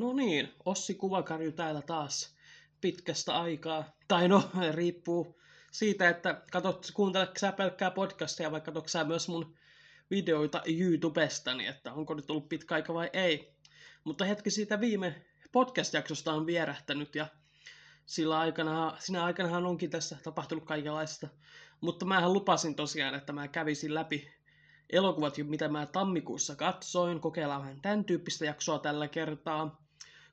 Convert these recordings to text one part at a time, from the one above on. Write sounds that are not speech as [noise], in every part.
No niin, Ossi Kuvakarju täällä taas pitkästä aikaa. Tai no, [laughs] riippuu siitä, että katsot, kuunteletko sä pelkkää podcastia vai katsotko sä myös mun videoita YouTubesta, niin että onko nyt ollut pitkä aika vai ei. Mutta hetki siitä viime podcast-jaksosta on vierähtänyt ja sillä aikana, siinä aikanahan onkin tässä tapahtunut kaikenlaista. Mutta mähän lupasin tosiaan, että mä kävisin läpi elokuvat, mitä mä tammikuussa katsoin, kokeillaan vähän tämän tyyppistä jaksoa tällä kertaa.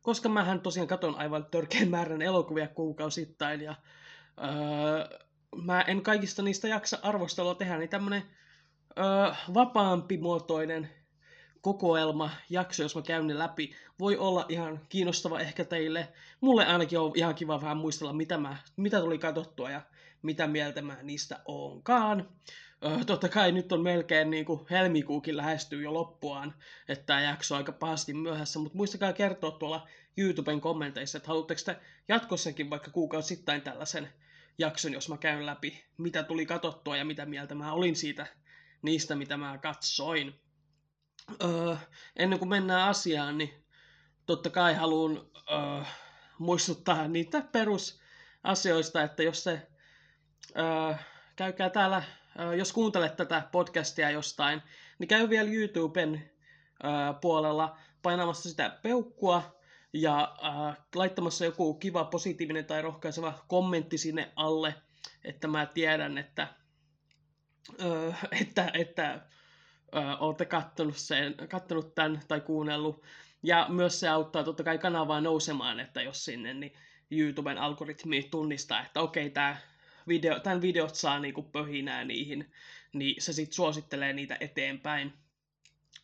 Koska mähän tosiaan katon aivan törkeän määrän elokuvia kuukausittain ja öö, mä en kaikista niistä jaksa arvostelua tehdä, niin tämmönen öö, vapaampi muotoinen kokoelma jakso, jos mä käyn ne läpi, voi olla ihan kiinnostava ehkä teille. Mulle ainakin on ihan kiva vähän muistella, mitä, mä, mitä tuli katsottua ja mitä mieltä mä niistä onkaan. Totta kai nyt on melkein niin kuin helmikuukin lähestyy jo loppuaan, että tämä jakso on aika pahasti myöhässä, mutta muistakaa kertoa tuolla YouTuben kommenteissa, että haluatteko te jatkossakin vaikka kuukausittain tällaisen jakson, jos mä käyn läpi, mitä tuli katsottua ja mitä mieltä mä olin siitä niistä, mitä mä katsoin. Öö, ennen kuin mennään asiaan, niin totta kai haluan öö, muistuttaa niitä perusasioista, että jos se öö, käykää täällä jos kuuntelet tätä podcastia jostain, niin käy vielä YouTuben puolella painamassa sitä peukkua ja laittamassa joku kiva, positiivinen tai rohkaiseva kommentti sinne alle, että mä tiedän, että, [laughs] että, että olette kattonut, sen, kattonut tämän tai kuunnellut. Ja myös se auttaa totta kai kanavaa nousemaan, että jos sinne niin YouTuben algoritmi tunnistaa, että okei, tämä video, tämän videot saa niinku pöhinää niihin, niin se sitten suosittelee niitä eteenpäin.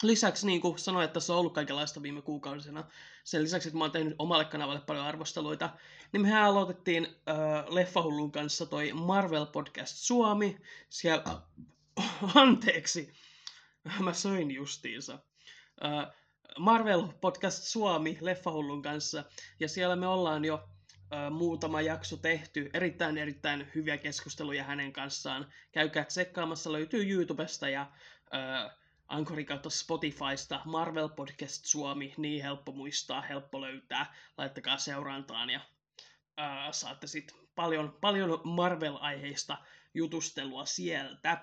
Lisäksi niin kuin sanoin, että tässä on ollut kaikenlaista viime kuukausina. Sen lisäksi, että mä oon tehnyt omalle kanavalle paljon arvosteluita, niin mehän aloitettiin äh, Leffahullun kanssa toi Marvel Podcast Suomi. Siellä, [coughs] anteeksi, mä söin justiinsa. Äh, Marvel Podcast Suomi Leffahullun kanssa, ja siellä me ollaan jo muutama jakso tehty. Erittäin, erittäin hyviä keskusteluja hänen kanssaan. Käykää tsekkaamassa, löytyy YouTubesta ja äh, Anchorin kautta Spotifysta. Marvel Podcast Suomi, niin helppo muistaa, helppo löytää. Laittakaa seurantaan ja äh, saatte sitten paljon, paljon Marvel-aiheista jutustelua sieltä. Äh,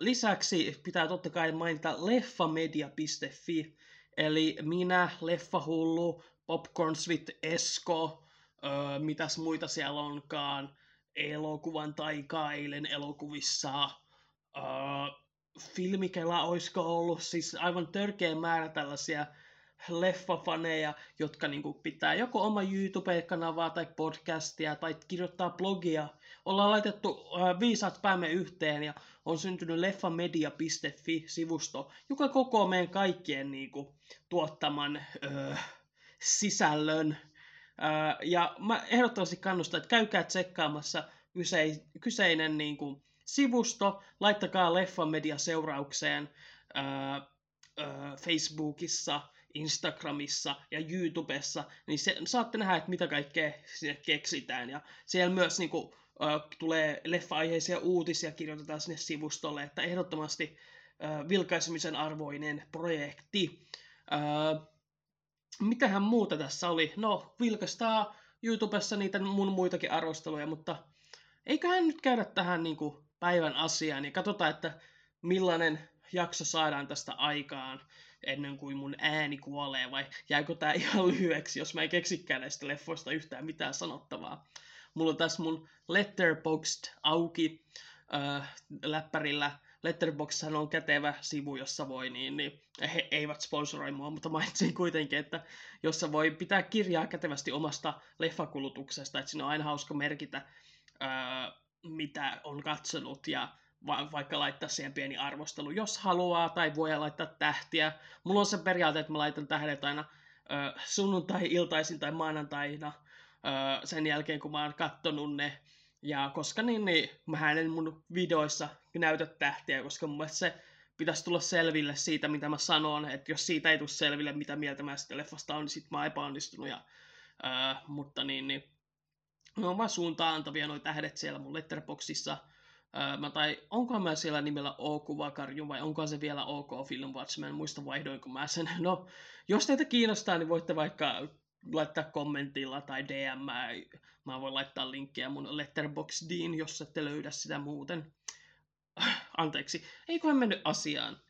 lisäksi pitää totta kai mainita leffamedia.fi, eli minä, Leffahullu, Popcorn Sweet Esko, öö, mitäs muita siellä onkaan, elokuvan taika eilen elokuvissa, öö, filmikela olisiko ollut, siis aivan törkeä määrä tällaisia leffafaneja, jotka niinku pitää joko oma YouTube-kanavaa tai podcastia tai kirjoittaa blogia. Ollaan laitettu äh, viisaat päämme yhteen ja on syntynyt leffamedia.fi-sivusto, joka koko meidän kaikkien niinku, tuottaman äh, sisällön ja mä ehdottomasti kannustan, että käykää tsekkaamassa kyseinen niin kuin, sivusto, laittakaa Leffan Media seuraukseen Facebookissa, Instagramissa ja YouTubessa, niin se, saatte nähdä, että mitä kaikkea sinne keksitään. Ja siellä myös niin kuin, tulee leffa-aiheisia uutisia, kirjoitetaan sinne sivustolle, että ehdottomasti vilkaisemisen arvoinen projekti. Ää, mitähän muuta tässä oli? No, vilkastaa YouTubessa niitä mun muitakin arvosteluja, mutta eiköhän nyt käydä tähän niin kuin päivän asiaan ja katsotaan, että millainen jakso saadaan tästä aikaan ennen kuin mun ääni kuolee, vai jääkö tää ihan lyhyeksi, jos mä en keksikään näistä leffoista yhtään mitään sanottavaa. Mulla on tässä mun Letterboxd auki äh, läppärillä Letterboxd on kätevä sivu, jossa voi, niin, niin he eivät sponsoroi mua, mutta mainitsin kuitenkin, että jossa voi pitää kirjaa kätevästi omasta leffakulutuksesta, että siinä on aina hauska merkitä, ää, mitä on katsonut ja va- vaikka laittaa siihen pieni arvostelu, jos haluaa, tai voi laittaa tähtiä. Mulla on se periaate, että mä laitan tähdet aina ää, sunnuntai-iltaisin tai maanantaina ää, sen jälkeen, kun mä oon kattonut ne ja koska niin, niin mä en mun videoissa näytä tähtiä, koska mun mielestä se pitäisi tulla selville siitä, mitä mä sanon, että jos siitä ei tule selville, mitä mieltä mä sitten leffasta on, niin sit mä oon epäonnistunut. Ja, ää, mutta niin, niin ne on vaan suuntaan antavia noi tähdet siellä mun letterboxissa. Öö, mä, tai onko mä siellä nimellä O Kuvakarju vai onko se vielä OK Film Watch, mä en muista vaihdoinko mä sen. [laughs] No, jos teitä kiinnostaa, niin voitte vaikka laittaa kommentilla tai DM. Mä voin laittaa linkkiä mun Letterboxdiin, jos ette löydä sitä muuten. Anteeksi, eiköhän mennyt asiaan.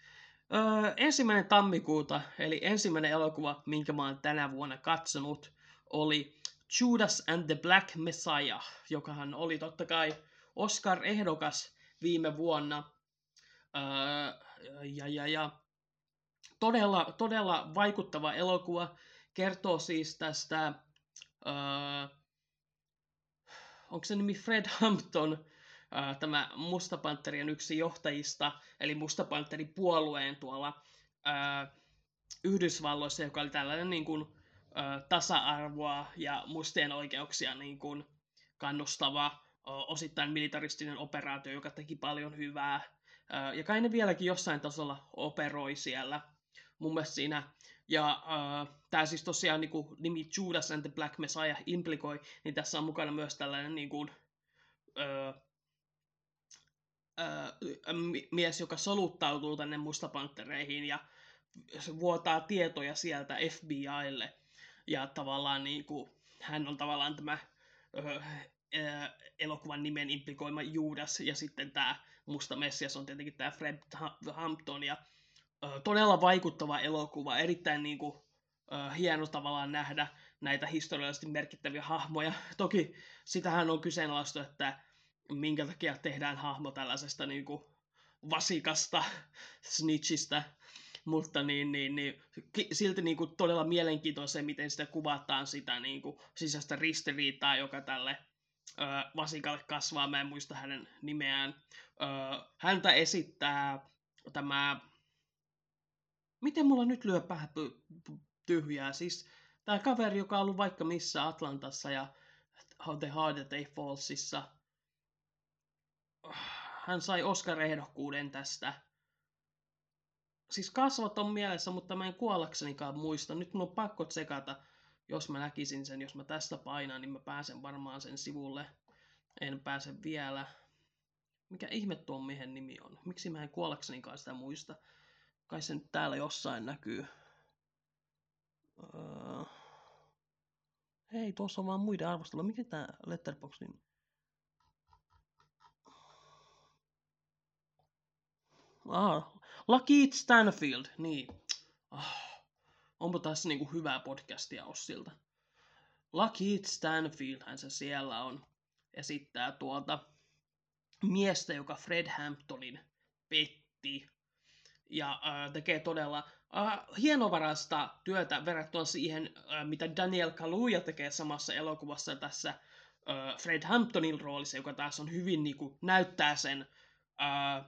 Öö, ensimmäinen tammikuuta, eli ensimmäinen elokuva, minkä mä oon tänä vuonna katsonut, oli Judas and the Black Messiah, jokahan oli totta kai Oscar-ehdokas viime vuonna. Öö, ja, ja, ja todella, todella vaikuttava elokuva. Kertoo siis tästä, öö, onko se nimi Fred Hampton, öö, tämä Mustapanterien yksi johtajista, eli Mustapanterin puolueen tuolla öö, Yhdysvalloissa, joka oli tällainen niin kuin, ö, tasa-arvoa ja mustien oikeuksia niin kuin, kannustava osittain militaristinen operaatio, joka teki paljon hyvää. Ja kai ne vieläkin jossain tasolla operoi siellä. Mun mielestä siinä. Ja uh, tämä siis tosiaan niin kuin, nimi Judas and the Black Messiah implikoi, niin tässä on mukana myös tällainen niin kuin, uh, uh, mies, joka soluttautuu tänne mustapantereihin ja vuotaa tietoja sieltä FBIlle. Ja tavallaan niin kuin, hän on tavallaan tämä uh, elokuvan nimen implikoima Judas ja sitten tämä Musta Messias on tietenkin tämä Fred Hampton ja todella vaikuttava elokuva, erittäin niin kuin, hieno tavallaan nähdä näitä historiallisesti merkittäviä hahmoja. [laughs] Toki sitähän on kyseenalaistu, että minkä takia tehdään hahmo tällaisesta niin kuin, vasikasta, [laughs] snitchistä, mutta niin, niin, niin, silti niin kuin, todella mielenkiintoista miten sitä kuvataan sitä niin kuin, sisäistä ristiriitaa, joka tälle ö, vasikalle kasvaa, mä en muista hänen nimeään. Ö, häntä esittää tämä... Miten mulla nyt lyö päähän tyhjää? Siis tämä kaveri, joka on ollut vaikka missä Atlantassa ja The Hard Day Fallsissa. Hän sai Oscar-ehdokkuuden tästä. Siis kasvot on mielessä, mutta mä en kuollaksenikaan muista. Nyt mun on pakko tsekata jos mä näkisin sen, jos mä tästä painan, niin mä pääsen varmaan sen sivulle. En pääse vielä. Mikä ihme tuon miehen nimi on? Miksi mä en kuollaksenikaan sitä muista? Kai se nyt täällä jossain näkyy. Uh... Hei, tuossa on vaan muiden arvostella. Mikä tää Letterboxdin? Ah, Lucky Stanfield, niin. Ah onpa tässä niinku hyvää podcastia Ossilta. Lucky Stanfield hän se siellä on. Esittää tuota miestä, joka Fred Hamptonin petti. Ja äh, tekee todella äh, hienovarasta työtä verrattuna siihen, äh, mitä Daniel Kaluuya tekee samassa elokuvassa tässä äh, Fred Hamptonin roolissa, joka taas on hyvin niinku, näyttää sen, äh,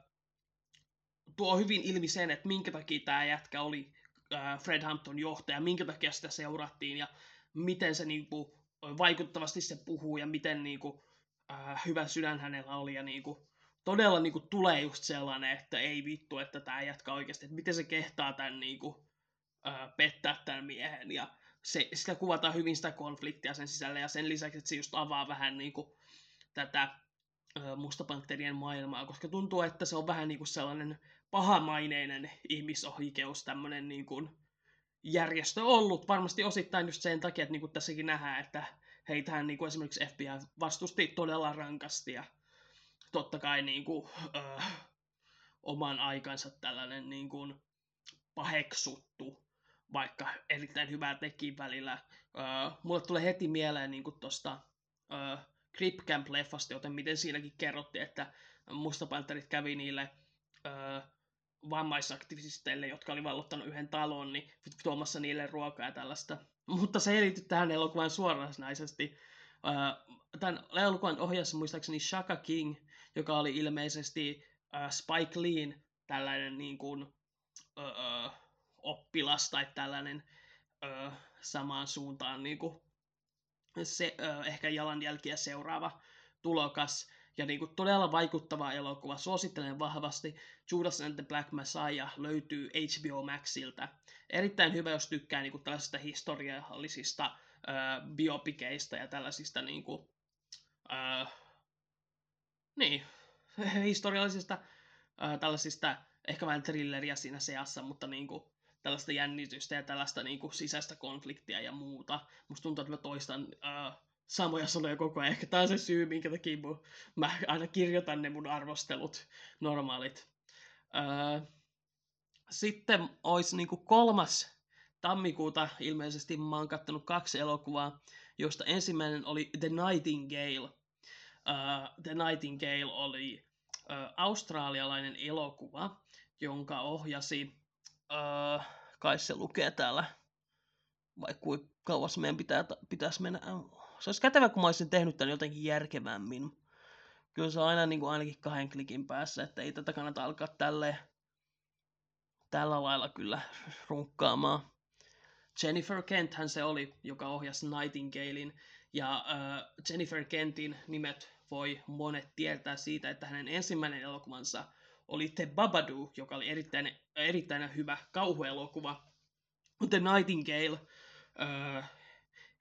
tuo hyvin ilmi sen, että minkä takia tämä jätkä oli Äh, Fred Hampton johtaja, minkä takia sitä seurattiin ja miten se niin kuin, vaikuttavasti se puhuu ja miten niin kuin, äh, hyvä sydän hänellä oli ja niin kuin, todella niin kuin, tulee just sellainen, että ei vittu, että tämä jatkaa oikeasti, että miten se kehtaa tämän niin kuin, äh, pettää tämän miehen. Ja se, sitä kuvataan hyvin sitä konfliktia sen sisällä ja sen lisäksi, että se just avaa vähän niin kuin, tätä mustapankterien maailmaa, koska tuntuu, että se on vähän niin kuin sellainen pahamaineinen ihmisoikeus, tämmöinen niin kuin järjestö ollut, varmasti osittain just sen takia, että niin kuin tässäkin nähdään, että heitähän niin kuin esimerkiksi FBI vastusti todella rankasti ja totta kai niin kuin, ö, oman aikansa tällainen niin kuin paheksuttu, vaikka erittäin hyvää teki välillä. Ö, mulle tulee heti mieleen niin kuin tosta ö, Crip Camp-leffasta, joten miten siinäkin kerrottiin, että mustapanterit kävi niille ö, vammaisaktivisteille, jotka oli vallottanut yhden talon, niin tuomassa niille ruokaa ja tällaista. Mutta se ei liity tähän elokuvaan suoranaisesti. Tämän elokuvan ohjassa muistaakseni Shaka King, joka oli ilmeisesti Spike Leen tällainen niin kuin, ö, oppilas tai tällainen ö, samaan suuntaan niin kuin, se, ö, ehkä jalanjälkiä seuraava tulokas ja niin kuin todella vaikuttava elokuva. Suosittelen vahvasti. Judas and the Black Messiah löytyy HBO Maxilta. Erittäin hyvä, jos tykkää niin kuin tällaisista historiallisista äh, biopikeista ja tällaisista niin kuin, äh, niin, [laughs] historiallisista äh, tällaisista, ehkä vähän thrilleriä siinä seassa, mutta niin kuin, tällaista jännitystä ja tällaista niin kuin, sisäistä konfliktia ja muuta. Musta tuntuu, että mä toistan äh, samoja sanoja koko ajan. Ehkä tämä on se syy, minkä takia mun, mä aina kirjoitan ne mun arvostelut, normaalit. Öö, sitten olisi niinku kolmas tammikuuta ilmeisesti mä oon kattonut kaksi elokuvaa, josta ensimmäinen oli The Nightingale. Uh, The Nightingale oli uh, australialainen elokuva, jonka ohjasi, uh, kai se lukee täällä, vai kuinka kauas meidän pitää, pitäisi mennä. Se olisi kätevä, kun mä olisin tehnyt tämän jotenkin järkevämmin. Kyllä se on aina niin kuin ainakin kahden klikin päässä, että ei tätä kannata alkaa tälleen, tällä lailla kyllä runkkaamaan. Jennifer Kent hän se oli, joka ohjasi Nightingalein. Ja äh, Jennifer Kentin nimet voi monet tietää siitä, että hänen ensimmäinen elokuvansa oli The Babadook, joka oli erittäin, erittäin hyvä kauhuelokuva. The Nightingale äh,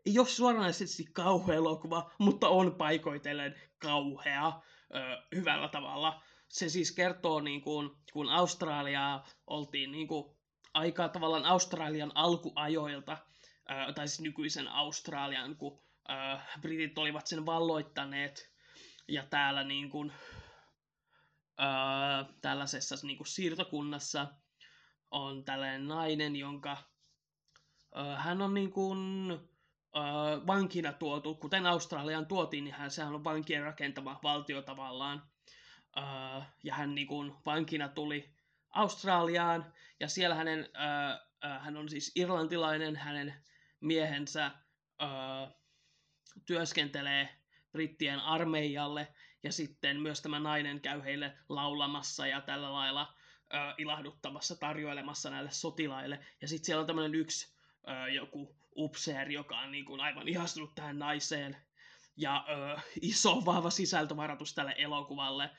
ei ole suoranaisesti kauhuelokuva, mutta on paikoitellen kauhea äh, hyvällä tavalla. Se siis kertoo, niin kuin, kun Australiaa oltiin niin kuin, aikaa tavallaan Australian alkuajoilta, ää, tai siis nykyisen Australian, kun ää, britit olivat sen valloittaneet, ja täällä niin kuin, ää, tällaisessa niin kuin siirtokunnassa on tällainen nainen, jonka ää, hän on niin kuin, ää, vankina tuotu, kuten Australian tuotiin, niin hän, sehän on vankien rakentama valtio tavallaan, ää, ja hän niin kuin, vankina tuli Australiaan, ja siellä hänen, ää, ää, hän on siis irlantilainen, hänen miehensä ää, työskentelee brittien armeijalle, ja sitten myös tämä nainen käy heille laulamassa ja tällä lailla ää, ilahduttamassa, tarjoilemassa näille sotilaille. Ja sitten siellä on tämmöinen yksi ää, joku upseeri, joka on niin kuin aivan ihastunut tähän naiseen, ja ää, iso, vahva sisältövaratus tälle elokuvalle.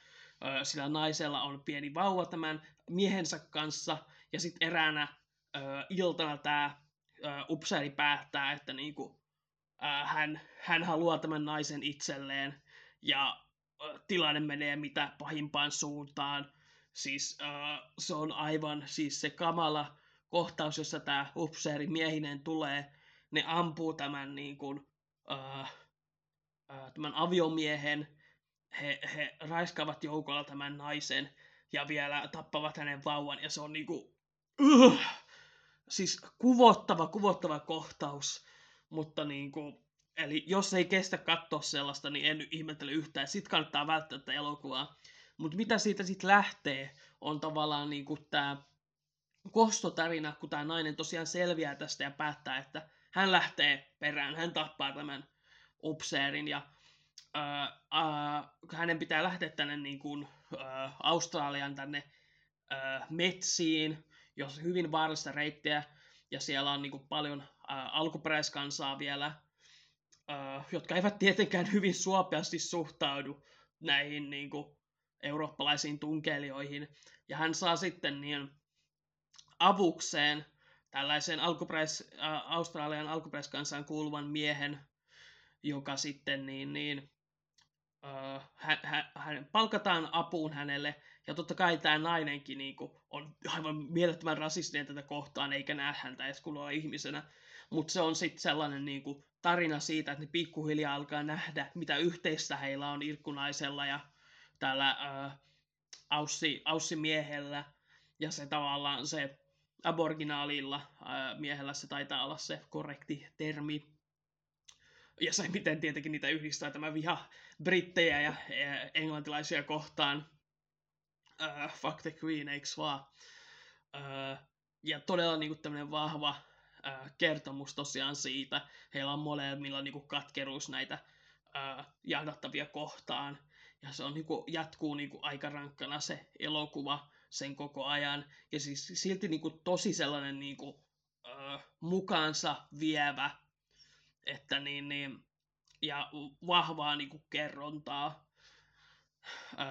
Sillä naisella on pieni vauva tämän miehensä kanssa, ja sitten eräänä ö, iltana tämä upseeri päättää, että niinku, ö, hän, hän haluaa tämän naisen itselleen, ja ö, tilanne menee mitä pahimpaan suuntaan. Siis ö, se on aivan siis se kamala kohtaus, jossa tämä upseeri miehinen tulee, ne ampuu tämän, niin kuin, tämän aviomiehen, he, he raiskaavat joukolla tämän naisen ja vielä tappavat hänen vauvan ja se on niinku, uh, siis kuvottava, kuvottava kohtaus, mutta niinku, eli jos ei kestä katsoa sellaista, niin en ihmettele yhtään, sit kannattaa välttää tätä elokuvaa. Mutta mitä siitä sitten lähtee, on tavallaan niinku tämä kostotarina, kun tämä nainen tosiaan selviää tästä ja päättää, että hän lähtee perään, hän tappaa tämän upseerin ja äh, äh, hänen pitää lähteä tänne niin kuin, äh, Australian tänne äh, metsiin, jos hyvin vaarallista reittiä, ja siellä on niin kuin, paljon äh, alkuperäiskansaa vielä, äh, jotka eivät tietenkään hyvin suopeasti suhtaudu näihin niin kuin, eurooppalaisiin tunkeilijoihin, ja hän saa sitten niin avukseen tällaisen alkuperäis, äh, Australian alkuperäiskansaan kuuluvan miehen, joka sitten niin, niin hän, hän, hän, palkataan apuun hänelle, ja totta kai tämä nainenkin niin kuin, on aivan mielettömän rasistinen tätä kohtaan, eikä näe häntä edes kuulla ihmisenä. Mutta se on sitten sellainen niin kuin, tarina siitä, että ne pikkuhiljaa alkaa nähdä, mitä yhteistä heillä on irkkunaisella ja tällä äh, Aussi, Aussi-miehellä. Ja se tavallaan se aborginaalilla äh, miehellä se taitaa olla se korrekti termi. Ja se, miten tietenkin niitä yhdistää tämä viha brittejä ja englantilaisia kohtaan. Uh, fuck the queen, eiks vaan? Uh, ja todella niinku tämmönen vahva uh, kertomus tosiaan siitä. Heillä on molemmilla niinku katkeruus näitä uh, jahdattavia kohtaan. Ja se on niinku, jatkuu niinku aika rankkana se elokuva sen koko ajan. Ja siis silti niinku tosi sellainen niinku, uh, mukaansa vievä että niin, niin, ja vahvaa niin kuin kerrontaa,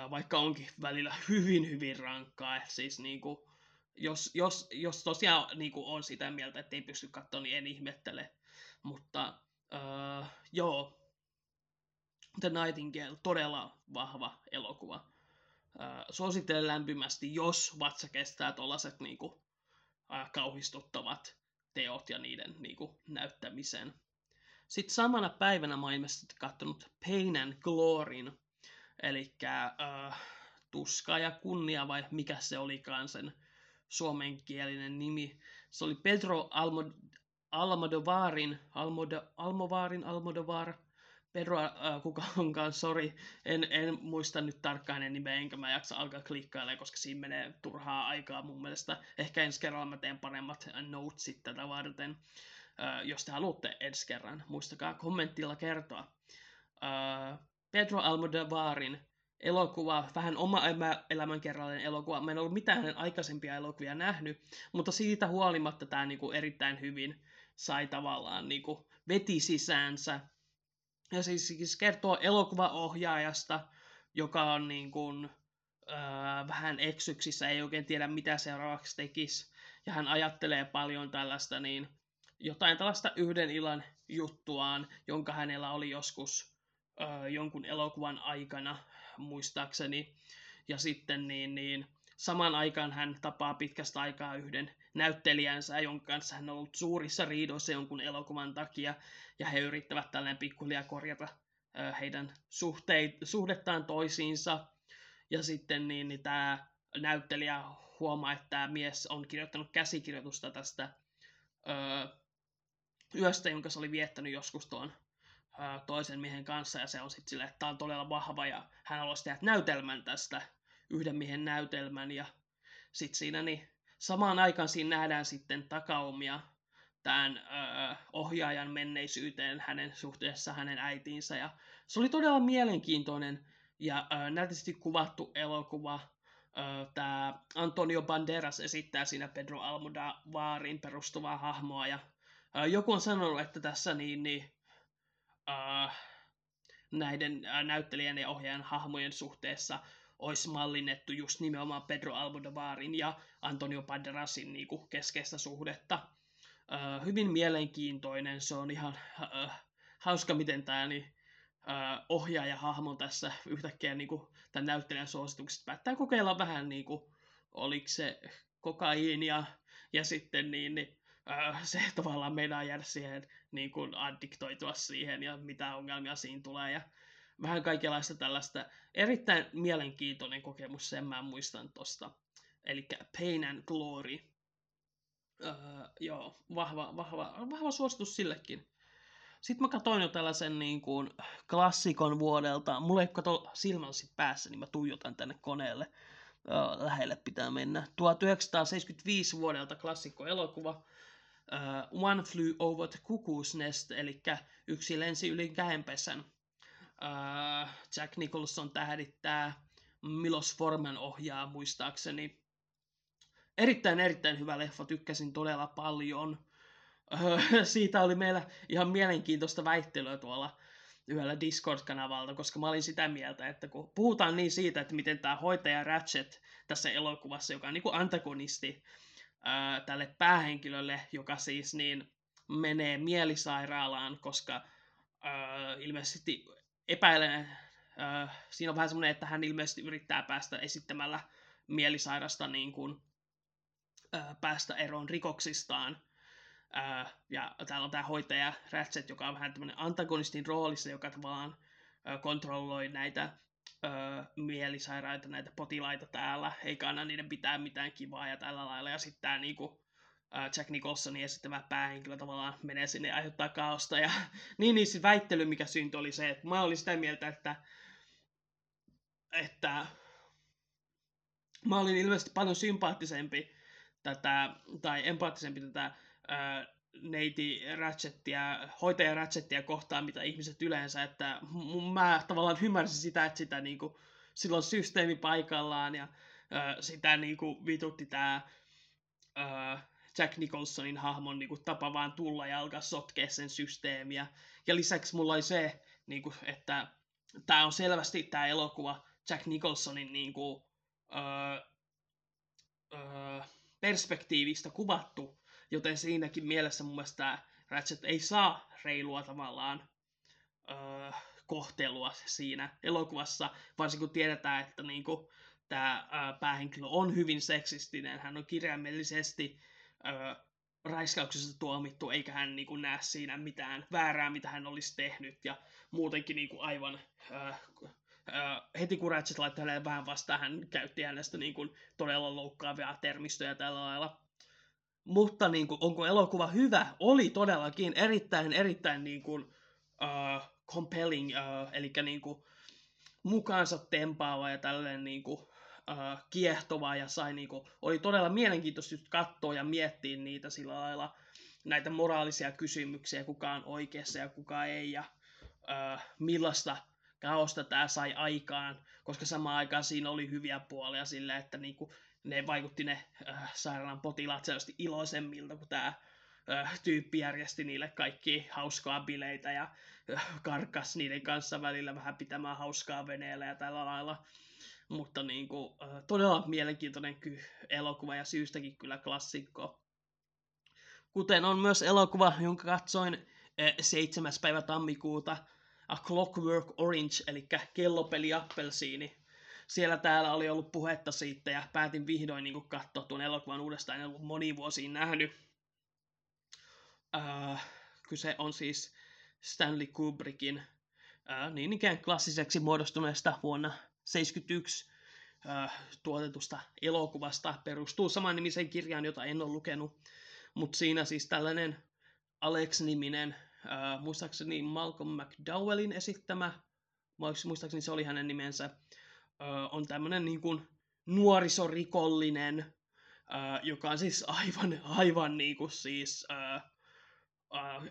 vaikka onkin välillä [laughs] hyvin, hyvin rankkaa. Siis niin kuin, jos, jos, jos tosiaan niin kuin on sitä mieltä, että ei pysty katsoa, niin en ihmettele. Mutta ää, joo, The Nightingale, todella vahva elokuva. Äh, suosittelen lämpimästi, jos vatsa kestää tuollaiset niinku, äh, kauhistuttavat teot ja niiden niinku, näyttämisen. Sitten samana päivänä mä oon katsonut Pain and Gloryn, eli äh, Tuska ja kunnia vai mikä se olikaan sen suomenkielinen nimi. Se oli Pedro Almod Almodovarin, Almodo, Almovarin, Almodovar, Pedro, äh, kuka onkaan, sorry, en, en muista nyt tarkkaan hänen nimeä, enkä mä jaksa alkaa klikkailemaan, koska siinä menee turhaa aikaa mun mielestä. Ehkä ensi kerralla mä teen paremmat notesit tätä varten. Uh, jos te haluatte ensi kerran, muistakaa kommenttilla kertoa. Uh, Pedro Almodovarin elokuva, vähän oma elämänkerrallinen elokuva. Mä en ollut mitään hänen aikaisempia elokuvia nähnyt, mutta siitä huolimatta tämä niinku erittäin hyvin sai tavallaan niinku veti sisäänsä. Ja siis, siis kertoo elokuvaohjaajasta, joka on niin kuin, äh, vähän eksyksissä, ei oikein tiedä mitä seuraavaksi tekisi. Ja hän ajattelee paljon tällaista niin, jotain tällaista yhden illan juttuaan, jonka hänellä oli joskus jonkun elokuvan aikana, muistaakseni. Ja sitten niin, niin saman aikaan hän tapaa pitkästä aikaa yhden näyttelijänsä, jonka kanssa hän on ollut suurissa riidoissa jonkun elokuvan takia, ja he yrittävät tällainen pikkuhiljaa korjata äh, heidän suhteit, suhdettaan toisiinsa. Ja sitten niin, niin tämä näyttelijä huomaa, että tämä mies on kirjoittanut käsikirjoitusta tästä ö, yöstä, jonka se oli viettänyt joskus tuon ö, toisen miehen kanssa, ja se on sitten silleen, että tämä on todella vahva, ja hän haluaisi tehdä näytelmän tästä, yhden miehen näytelmän, ja sitten siinä niin samaan aikaan siinä nähdään sitten takaumia tämän ö, ohjaajan menneisyyteen hänen suhteessa hänen äitiinsä, ja se oli todella mielenkiintoinen ja ö, nätisti kuvattu elokuva, tämä Antonio Banderas esittää siinä Pedro Almodovarin perustuvaa hahmoa ja joku on sanonut, että tässä niin, niin ö, näiden ö, näyttelijän ja ohjaajan hahmojen suhteessa olisi mallinnettu just nimenomaan Pedro Almodovarin ja Antonio Banderasin niin kuin keskeistä suhdetta. Ö, hyvin mielenkiintoinen, se on ihan ö, hauska, miten tämä niin, ö, ohjaaja hahmo tässä yhtäkkiä niin kuin, tämän näyttelijän suositukset päättää kokeilla vähän niin kuin, oliko se kokaiinia ja sitten niin, niin se [laughs] tavallaan meidän jäädä siihen niin kuin addiktoitua siihen ja mitä ongelmia siinä tulee ja vähän kaikenlaista tällaista. Erittäin mielenkiintoinen kokemus, sen mä muistan tosta. Eli Pain and Glory. Öö, joo, vahva, vahva, vahva suositus sillekin. Sitten mä katsoin jo tällaisen niin kuin, klassikon vuodelta. Mulla ei kato silmäsi päässä, niin mä tuijotan tänne koneelle. Öö, lähelle pitää mennä. 1975 vuodelta klassikko-elokuva. Uh, One Flew Over the Cuckoo's Nest, eli yksi lensi yli käenpesän. Uh, Jack Nicholson tähdittää, Milos Forman ohjaa muistaakseni. Erittäin, erittäin hyvä leffa, tykkäsin todella paljon. Uh, siitä oli meillä ihan mielenkiintoista väittelyä tuolla yhdellä Discord-kanavalta, koska mä olin sitä mieltä, että kun puhutaan niin siitä, että miten tämä hoitaja Ratchet tässä elokuvassa, joka on niin kuin antagonisti tälle päähenkilölle, joka siis niin menee mielisairaalaan, koska ää, ilmeisesti epäilen, äh, siinä on vähän semmoinen, että hän ilmeisesti yrittää päästä esittämällä mielisairasta niin kuin, äh, päästä eroon rikoksistaan. Äh, ja täällä on tämä hoitaja Ratchet, joka on vähän tämmöinen antagonistin roolissa, joka tavallaan äh, kontrolloi näitä äh, mielisairaita, näitä potilaita täällä, eikä anna niiden pitää mitään kivaa ja tällä lailla. Ja sitten tämä niinku, Jack Nicholsonin esittämä päähenkilö tavallaan menee sinne ja aiheuttaa kaosta. Ja [laughs] niin, niin se väittely, mikä syntyi, oli se, että mä olin sitä mieltä, että, että mä olin ilmeisesti paljon sympaattisempi tätä, tai empaattisempi tätä ää, neiti Ratchettia, hoitaja Ratchettia kohtaan, mitä ihmiset yleensä, että mä tavallaan ymmärsin sitä, että sitä niinku, silloin systeemi paikallaan ja ää, sitä niinku vitutti tämä Jack Nicholsonin hahmon niin kuin, tapa vaan tulla ja alkaa sotkea sen systeemiä. Ja lisäksi mulla oli se, niin kuin, että tämä on selvästi tämä elokuva Jack Nicholsonin niin kuin, öö, öö, perspektiivistä kuvattu, joten siinäkin mielessä mun mielestä tämä Ratchet ei saa reilua tavallaan öö, kohtelua siinä elokuvassa, varsinkin kun tiedetään, että niinku, tämä päähenkilö on hyvin seksistinen. Hän on kirjaimellisesti ää, raiskauksessa tuomittu, eikä hän niin kuin, näe siinä mitään väärää, mitä hän olisi tehnyt. Ja muutenkin niin kuin, aivan ää, ää, heti kun Ratchet hänelle vähän vastaan, hän käytti hänestä niin kuin, todella loukkaavia termistöjä tällä lailla. Mutta niin kuin, onko elokuva hyvä? Oli todellakin erittäin, erittäin niin kuin, uh, compelling, uh, eli niin kuin, mukaansa tempaava ja tällainen niin kuin, uh, kiehtova ja sai, niin kuin, oli todella mielenkiintoista katsoa ja miettiä niitä sillä lailla, näitä moraalisia kysymyksiä, kuka on oikeassa ja kuka ei ja uh, millaista kaosta tämä sai aikaan, koska samaan aikaan siinä oli hyviä puolia sillä, että niinku, ne vaikutti ne äh, sairaalan potilaat selvästi iloisemmilta, kun tämä äh, tyyppi järjesti niille kaikki hauskaa bileitä ja äh, karkas niiden kanssa välillä vähän pitämään hauskaa veneellä ja tällä lailla. Mutta niin kuin, äh, todella mielenkiintoinen ky- elokuva ja syystäkin kyllä klassikko. Kuten on myös elokuva, jonka katsoin äh, 7. päivä tammikuuta, A Clockwork Orange, eli kellopeli appelsiini. Siellä täällä oli ollut puhetta siitä ja päätin vihdoin niin katsoa tuon elokuvan uudestaan, en ollut moni vuosiin nähnyt. Uh, kyse on siis Stanley Kubrickin uh, niin ikään klassiseksi muodostuneesta vuonna 1971 uh, tuotetusta elokuvasta. Perustuu saman nimisen kirjaan, jota en ole lukenut, mutta siinä siis tällainen Alex-niminen äh, muistaakseni Malcolm McDowellin esittämä, muistaakseni se oli hänen nimensä, äh, on tämmöinen niin kuin nuorisorikollinen, joka on siis [laughs] aivan, aivan niin kuin siis,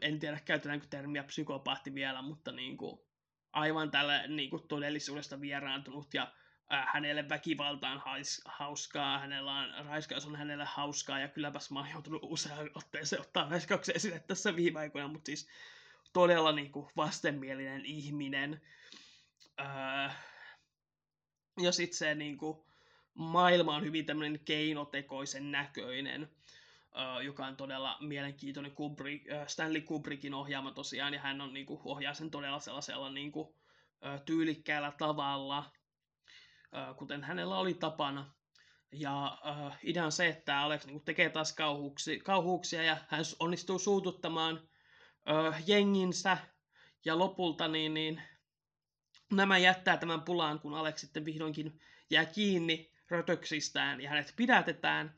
en tiedä käytetäänkö termiä psykopaatti vielä, mutta niin kuin, aivan tällä niin kuin todellisuudesta vieraantunut ja hänelle väkivalta on hais, hauskaa, hänellä on, raiskaus on hänelle hauskaa, ja kylläpäs mä oon joutunut usein otteeseen ottaa raiskauksen esille tässä viime aikoina, mutta siis todella niin kuin vastenmielinen ihminen. Äh, ja sitten se niin kuin, maailma on hyvin tämmöinen keinotekoisen näköinen, joka on todella mielenkiintoinen Kubrick, Stanley Kubrickin ohjaama tosiaan, ja hän on niin kuin, ohjaa sen todella sellaisella niin kuin, tyylikkäällä tavalla, kuten hänellä oli tapana. Ja uh, idea on se, että Alex niin tekee taas kauhuuksia, kauhuuksia ja hän onnistuu suututtamaan uh, jenginsä. Ja lopulta niin, niin, nämä jättää tämän pulaan, kun Alex sitten vihdoinkin jää kiinni rötöksistään ja hänet pidätetään.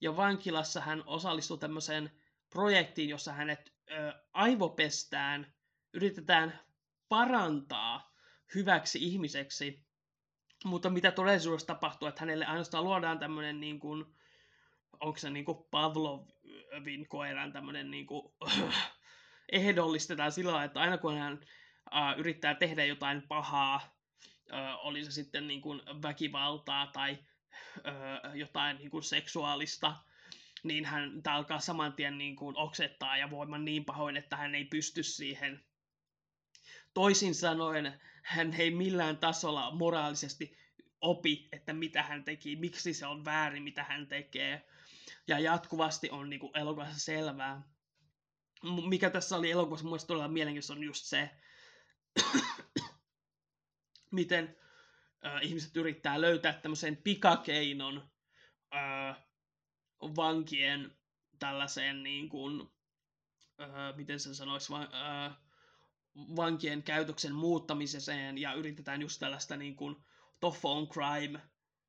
Ja vankilassa hän osallistuu tämmöiseen projektiin, jossa hänet ö, aivopestään, yritetään parantaa hyväksi ihmiseksi mutta mitä todellisuudessa tapahtuu, että hänelle ainoastaan luodaan tämmöinen niin kuin, onko se niin kuin Pavlovin koiran tämmöinen niin kuin, [laughs] ehdollistetaan sillä että aina kun hän yrittää tehdä jotain pahaa, äh, oli se sitten niin kuin väkivaltaa tai jotain niin kuin seksuaalista, niin hän alkaa saman tien niin kuin oksettaa ja voiman niin pahoin, että hän ei pysty siihen. Toisin sanoen, hän ei millään tasolla moraalisesti opi, että mitä hän teki, miksi se on väärin, mitä hän tekee. Ja jatkuvasti on niin kuin, elokuvassa selvää. Mikä tässä oli elokuvassa mun todella mielenkiintoista on just se, [coughs] miten äh, ihmiset yrittää löytää tämmöisen pikakeinon äh, vankien tällaiseen niin kuin, äh, miten se sanoisi, äh, vankien käytöksen muuttamiseen ja yritetään just tällaista niin kuin tough on crime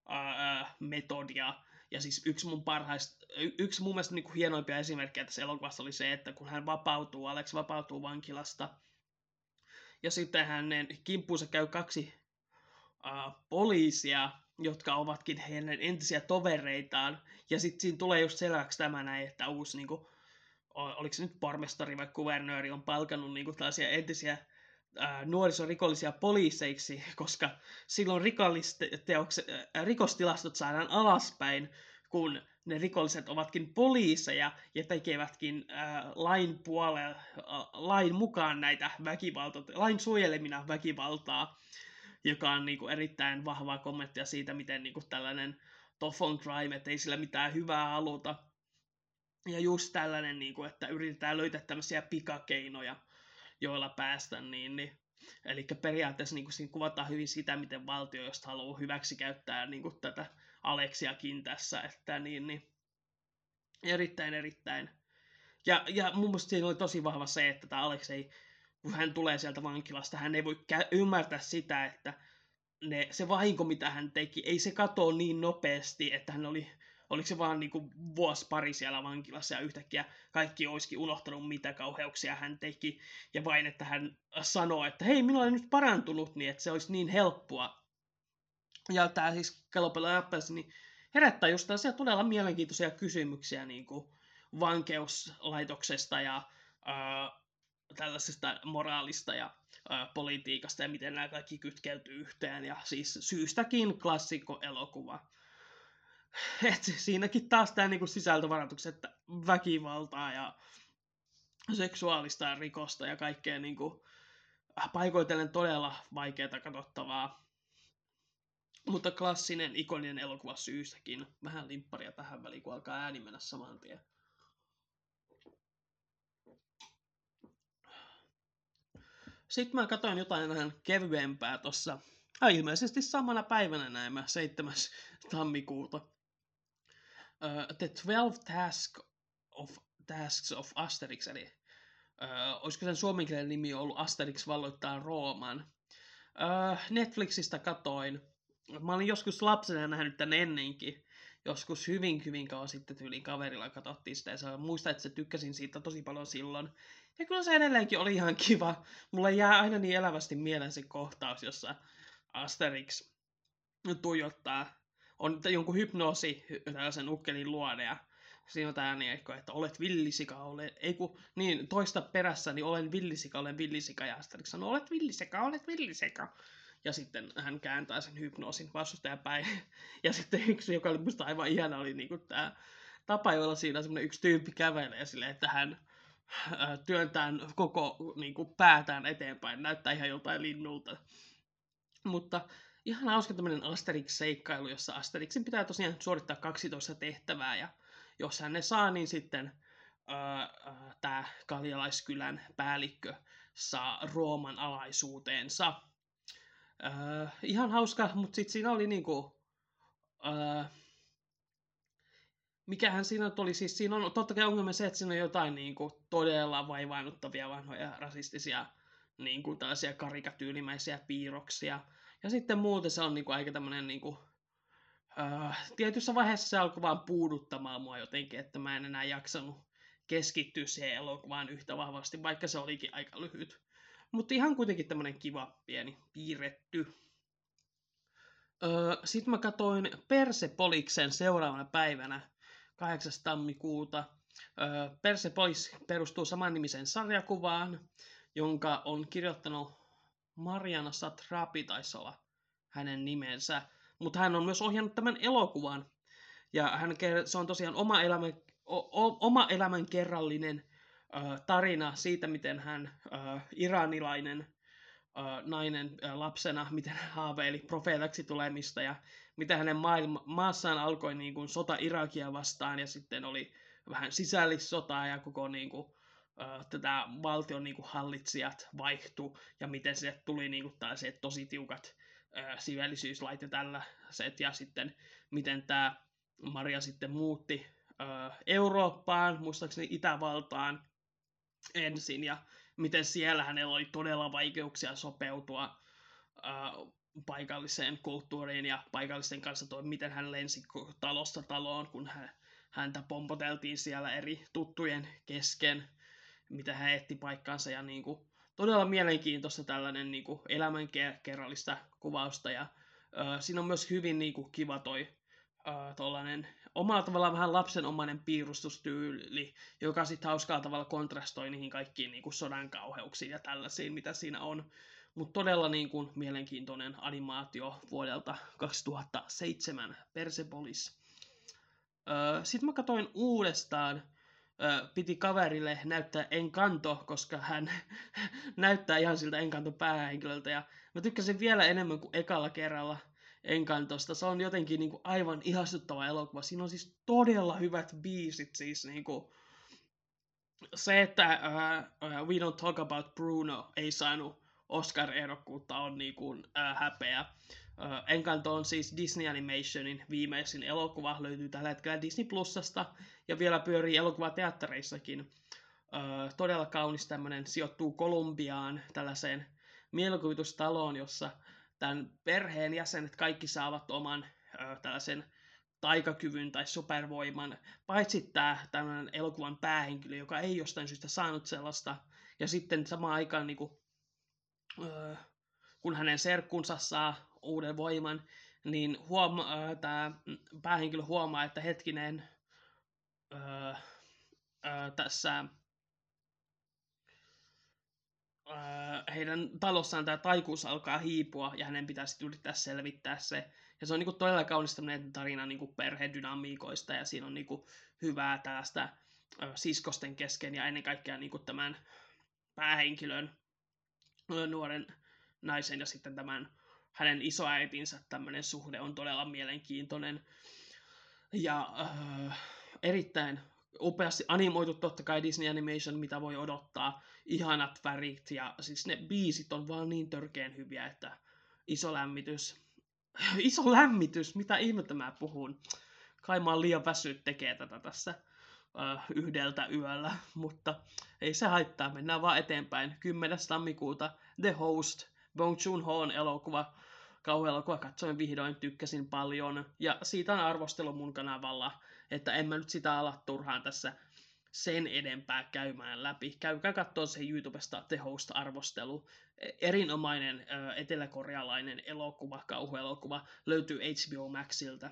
ää, metodia. Ja siis yksi mun parhaista, yksi mun mielestä niin kuin hienoimpia esimerkkejä tässä elokuvassa oli se, että kun hän vapautuu, Alex vapautuu vankilasta, ja sitten hänen kimppuunsa käy kaksi ää, poliisia, jotka ovatkin heidän entisiä tovereitaan. Ja sitten siinä tulee just selväksi tämä näin, että uusi niin kuin, oliko se nyt pormestari vai kuvernööri, on palkannut niin kuin, tällaisia entisiä nuorisorikollisia poliiseiksi, koska silloin rikostilastot saadaan alaspäin, kun ne rikolliset ovatkin poliiseja ja tekevätkin ää, lain, puolella, ää, lain mukaan näitä väkivaltaa, lain suojelemina väkivaltaa, joka on niin kuin, erittäin vahvaa kommenttia siitä, miten niin kuin, tällainen tough on crime, että ei sillä mitään hyvää haluta, ja just tällainen, niin kuin, että yritetään löytää tämmöisiä pikakeinoja, joilla päästä, niin, niin Eli periaatteessa niin kuin siinä kuvataan hyvin sitä, miten valtio, jos haluaa hyväksi käyttää niin kuin tätä Aleksiakin tässä, että niin, niin erittäin, erittäin. Ja, ja mun mielestä siinä oli tosi vahva se, että tämä Aleksei, kun hän tulee sieltä vankilasta, hän ei voi kä- ymmärtää sitä, että ne, se vahinko, mitä hän teki, ei se katoa niin nopeasti, että hän oli oliko se vaan niinku vuosi pari siellä vankilassa ja yhtäkkiä kaikki olisikin unohtanut, mitä kauheuksia hän teki. Ja vain, että hän sanoo, että hei, minä olen nyt parantunut, niin että se olisi niin helppoa. Ja tämä siis Kalopella Apples, niin herättää just tällaisia todella mielenkiintoisia kysymyksiä niin kuin vankeuslaitoksesta ja ää, tällaisesta moraalista ja ää, politiikasta ja miten nämä kaikki kytkeytyy yhteen. Ja siis syystäkin klassikko elokuva. [laughs] Et siinäkin taas tämä niinku että väkivaltaa ja seksuaalista rikosta ja kaikkea niinku, paikoitellen todella vaikeaa katsottavaa. Mutta klassinen, ikoninen elokuva syystäkin. Vähän limpparia tähän väliin, kun alkaa ääni mennä saman tien. Sitten mä katsoin jotain vähän kevyempää tuossa. ilmeisesti samana päivänä näin 7. tammikuuta uh, The 12 Task of, Tasks of Asterix, eli uh, olisiko sen suomenkielinen nimi ollut Asterix valloittaa Rooman. Uh, Netflixistä katoin. Mä olin joskus lapsena nähnyt tän ennenkin. Joskus hyvin, hyvin kauan sitten tyylin kaverilla katsottiin sitä. Ja muistan, että se tykkäsin siitä tosi paljon silloin. Ja kyllä se edelleenkin oli ihan kiva. Mulle jää aina niin elävästi mieleen se kohtaus, jossa Asterix tuijottaa on jonkun hypnoosi tällaisen ukkelin luode ja siinä on tämä niin, että olet villisika, ole, ei kun, niin toista perässä, niin olen villisika, olen villisika, ja Asterix sanoo, olet villisika, olet villisika. Ja sitten hän kääntää sen hypnoosin vastustajan päin. [laughs] Ja sitten yksi, joka oli musta aivan ihana, oli niinku tämä tapa, jolla siinä semmoinen yksi tyyppi kävelee silleen, että hän työntää koko niinku, päätään eteenpäin, näyttää ihan joltain linnulta. Mutta ihan hauska tämmöinen Asterix-seikkailu, jossa Asterixin pitää tosiaan suorittaa 12 tehtävää, ja jos hän ne saa, niin sitten öö, tämä Kaljalaiskylän päällikkö saa Rooman alaisuuteensa. Öö, ihan hauska, mutta sitten siinä oli niinku... Öö, mikähän siinä oli, siis siinä on totta kai ongelma se, että siinä on jotain niinku todella vaivaannuttavia vanhoja rasistisia niinku tällaisia karikatyylimäisiä piirroksia, ja sitten muuten se on niinku aika tämmönen niinku, äh, tietyssä vaiheessa se alkoi vaan puuduttamaan mua jotenkin, että mä en enää jaksanut keskittyä siihen elokuvaan yhtä vahvasti, vaikka se olikin aika lyhyt. Mutta ihan kuitenkin tämmönen kiva, pieni, piirretty. Öö, Sitten mä katsoin Persepoliksen seuraavana päivänä, 8. tammikuuta. Öö, Persepolis perustuu samannimiseen sarjakuvaan, jonka on kirjoittanut Mariana Satrapi taisi olla hänen nimensä, mutta hän on myös ohjannut tämän elokuvan. Ja hän, se on tosiaan oma elämän, o, oma elämän kerrallinen tarina siitä, miten hän, ö, iranilainen ö, nainen lapsena, [laughs] miten hän haaveili profeetaksi tulemista ja miten hänen maailma, maassaan alkoi niin kuin, sota Irakia vastaan ja sitten oli vähän sisällissotaa ja koko niin kuin, tätä valtion niin kuin, hallitsijat vaihtu ja miten se tuli niin kuin, tällaiset tosi tiukat äh, sivellisyyslait ja tällaiset ja sitten miten tämä Maria sitten muutti äh, Eurooppaan, muistaakseni Itävaltaan ensin ja miten siellä hänellä oli todella vaikeuksia sopeutua äh, paikalliseen kulttuuriin ja paikallisten kanssa toi, miten hän lensi talosta taloon, kun hän, häntä pompoteltiin siellä eri tuttujen kesken mitä hän etti paikkaansa ja niin kuin, todella mielenkiintoista tällainen niin kuin, elämänkerrallista kuvausta ja ö, siinä on myös hyvin niin kuin, kiva toi tollainen omalla tavallaan vähän lapsenomainen piirustustyyli, joka sitten hauskalla tavalla kontrastoi niihin kaikkiin niin kuin sodan kauheuksiin ja tällaisiin, mitä siinä on. Mutta todella niin kuin, mielenkiintoinen animaatio vuodelta 2007, Persepolis. Öö, Sitten mä katsoin uudestaan piti kaverille näyttää Encanto, koska hän [laughs] näyttää ihan siltä Encanto päähenkilöltä. Ja mä tykkäsin vielä enemmän kuin ekalla kerralla Encantosta. Se on jotenkin niin kuin aivan ihastuttava elokuva. Siinä on siis todella hyvät biisit. Siis niin kuin se, että uh, uh, We Don't Talk About Bruno ei saanut Oscar-ehdokkuutta on niin kuin, äh, häpeä. Äh, Encanto on siis Disney Animationin viimeisin elokuva, löytyy tällä hetkellä Disney Plusasta ja vielä pyörii elokuvateattereissakin. Äh, todella kaunis tämmöinen, sijoittuu Kolumbiaan tällaiseen mielikuvitustaloon, jossa tämän perheen jäsenet kaikki saavat oman äh, tällaisen taikakyvyn tai supervoiman, paitsi tämä tämän elokuvan päähenkilö, joka ei jostain syystä saanut sellaista, ja sitten samaan aikaan niin kuin, öö, kun hänen serkkunsa saa uuden voiman, niin huoma- tämä päähenkilö huomaa, että hetkinen öö, öö, tässä heidän talossaan tämä taikuus alkaa hiipua ja hänen pitäisi yrittää selvittää se. Ja se on niinku todella kaunis tarina niinku perhedynamiikoista ja siinä on niinku hyvää tällaista ö, siskosten kesken ja ennen kaikkea niinku tämän päähenkilön nuoren naisen ja sitten tämän hänen isoäitinsä tämmöinen suhde on todella mielenkiintoinen ja ö, erittäin upeasti animoitu totta kai Disney Animation, mitä voi odottaa. Ihanat värit ja siis ne biisit on vaan niin törkeen hyviä, että iso lämmitys. [laughs] iso lämmitys, mitä ihmettä mä puhun. Kai mä oon liian väsynyt tekee tätä tässä uh, yhdeltä yöllä, [laughs] mutta ei se haittaa, mennään vaan eteenpäin. 10. tammikuuta The Host, Bong Joon-hoon elokuva, kauhuelokuva katsoin vihdoin, tykkäsin paljon, ja siitä on arvostelu mun kanavalla että en mä nyt sitä ala turhaan tässä sen edempää käymään läpi. Käykää katsoa se YouTubesta The Host-arvostelu. E, erinomainen ö, eteläkorealainen elokuva, kauhuelokuva, löytyy HBO Maxilta.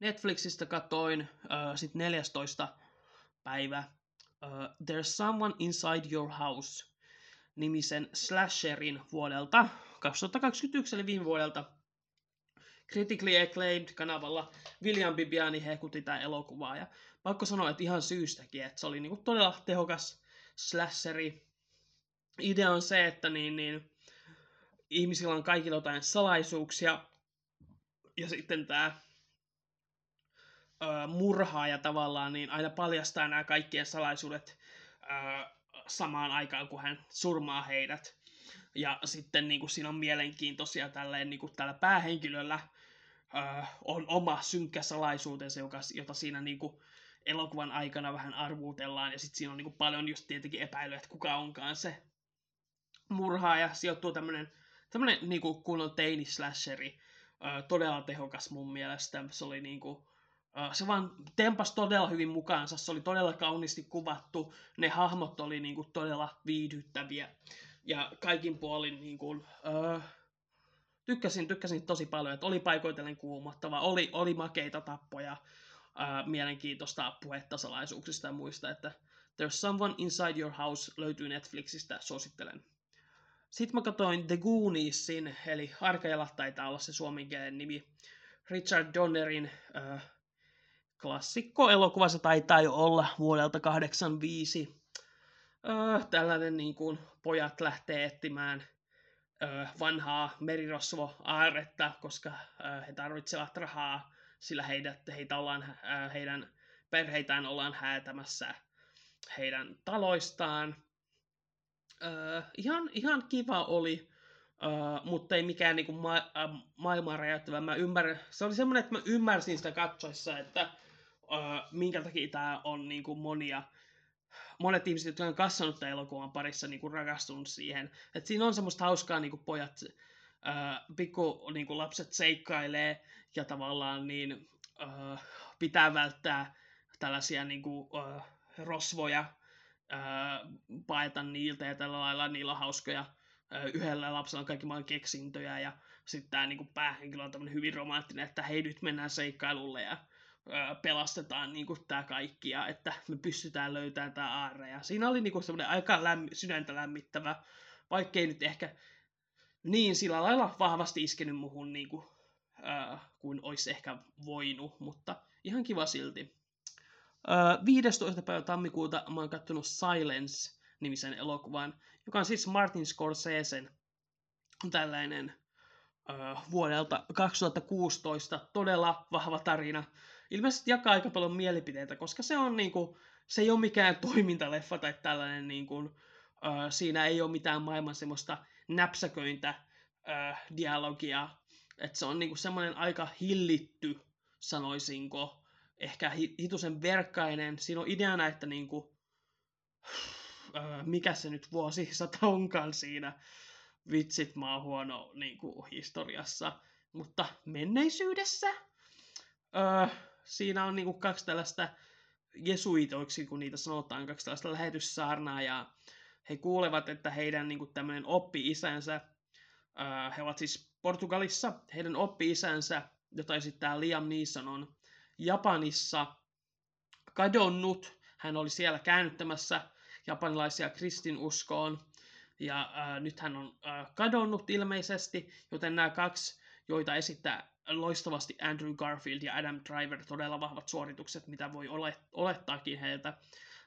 Netflixistä katoin ö, sit 14. päivä uh, There's Someone Inside Your House nimisen slasherin vuodelta 2021, eli viime vuodelta critically acclaimed kanavalla William Bibiani hekutti tämä elokuvaa. Ja pakko sanoa, että ihan syystäkin, että se oli niinku todella tehokas slasheri. Idea on se, että niin, niin, ihmisillä on kaikilla jotain salaisuuksia. Ja sitten tämä murhaaja tavallaan niin aina paljastaa nämä kaikkien salaisuudet ö, samaan aikaan, kun hän surmaa heidät. Ja sitten niin kuin, siinä on mielenkiintoisia tälleen, niin kuin, tällä päähenkilöllä äh, on oma synkkä salaisuutensa, joka, jota siinä niin kuin, elokuvan aikana vähän arvuutellaan. Ja sitten siinä on niin kuin, paljon just tietenkin epäilyä, että kuka onkaan se murhaaja. Sijoittuu tämmöinen niin kuin, kunnon teini-slasheri. Äh, todella tehokas mun mielestä. Se oli niin kuin, se vaan tempas todella hyvin mukaansa, se oli todella kauniisti kuvattu, ne hahmot oli niin kuin todella viihdyttäviä ja kaikin puolin niin kuin, uh, tykkäsin, tykkäsin tosi paljon, että oli paikoitellen kuumottava, oli, oli makeita tappoja, uh, mielenkiintoista puhetta salaisuuksista ja muista, että There's Someone Inside Your House löytyy Netflixistä, suosittelen. Sitten mä katsoin The Gooniesin, eli Arkajala taitaa olla se suomenkielinen nimi, Richard Donnerin uh, klassikko-elokuva, se taitaa jo olla vuodelta 85 öö, tällainen niin kuin pojat lähtee etsimään vanhaa merirosvo-aaretta, koska he tarvitsevat rahaa, sillä heidät, heitä ollaan, heidän perheitään ollaan häätämässä heidän taloistaan. Ihan, ihan kiva oli, mutta ei mikään niinku ma- äh, maailman räjäyttävä. Mä ymmärrän, se oli semmoinen, että mä ymmärsin sitä katsoessa, että minkä takia tämä on niinku monia monet ihmiset, jotka on kasvanut tämän elokuvan parissa, niin kuin rakastunut siihen. Et siinä on semmoista hauskaa, niin kuin pojat, ää, pikku niin kuin lapset seikkailee ja tavallaan niin, ää, pitää välttää tällaisia niin kuin, ää, rosvoja, ää, paeta niiltä ja tällä lailla niillä on hauskoja. Yhdellä lapsella on kaikki maailman keksintöjä ja sitten tämä niin päähenkilö on hyvin romanttinen, että hei nyt mennään seikkailulle ja pelastetaan niin kuin, tämä kaikki ja että me pystytään löytämään tämä aarre. Ja siinä oli niin kuin, semmoinen aika lämmi, sydäntä lämmittävä, vaikkei nyt ehkä niin sillä lailla vahvasti iskenyt muhun niin kuin, äh, kuin olisi ehkä voinut, mutta ihan kiva silti. Äh, 15. päivä tammikuuta mä oon kattonut Silence-nimisen elokuvan, joka on siis Martin Scorsesen tällainen äh, vuodelta 2016 todella vahva tarina ilmeisesti jakaa aika paljon mielipiteitä, koska se on niinku, se ei ole mikään [laughs] toimintaleffa tai tällainen niinku, Ö, siinä ei ole mitään maailman semmoista näpsäköintä ö, dialogia. Että se on niinku semmoinen aika hillitty, sanoisinko, ehkä hitusen verkkainen. Siinä on ideana, että niinku, [sighs] ö, mikä se nyt vuosisata onkaan siinä. Vitsit, mä oon huono niinku, historiassa. Mutta menneisyydessä ö, siinä on niinku kaksi tällaista jesuitoiksi, kun niitä sanotaan, kaksi tällaista lähetyssaarnaa, ja he kuulevat, että heidän niin kuin, tämmöinen oppi-isänsä, he ovat siis Portugalissa, heidän oppi-isänsä, jota esittää Liam Neeson, on Japanissa kadonnut. Hän oli siellä käännyttämässä japanilaisia kristinuskoon, ja ää, nyt hän on ää, kadonnut ilmeisesti, joten nämä kaksi, joita esittää loistavasti Andrew Garfield ja Adam Driver, todella vahvat suoritukset, mitä voi olettaakin heiltä,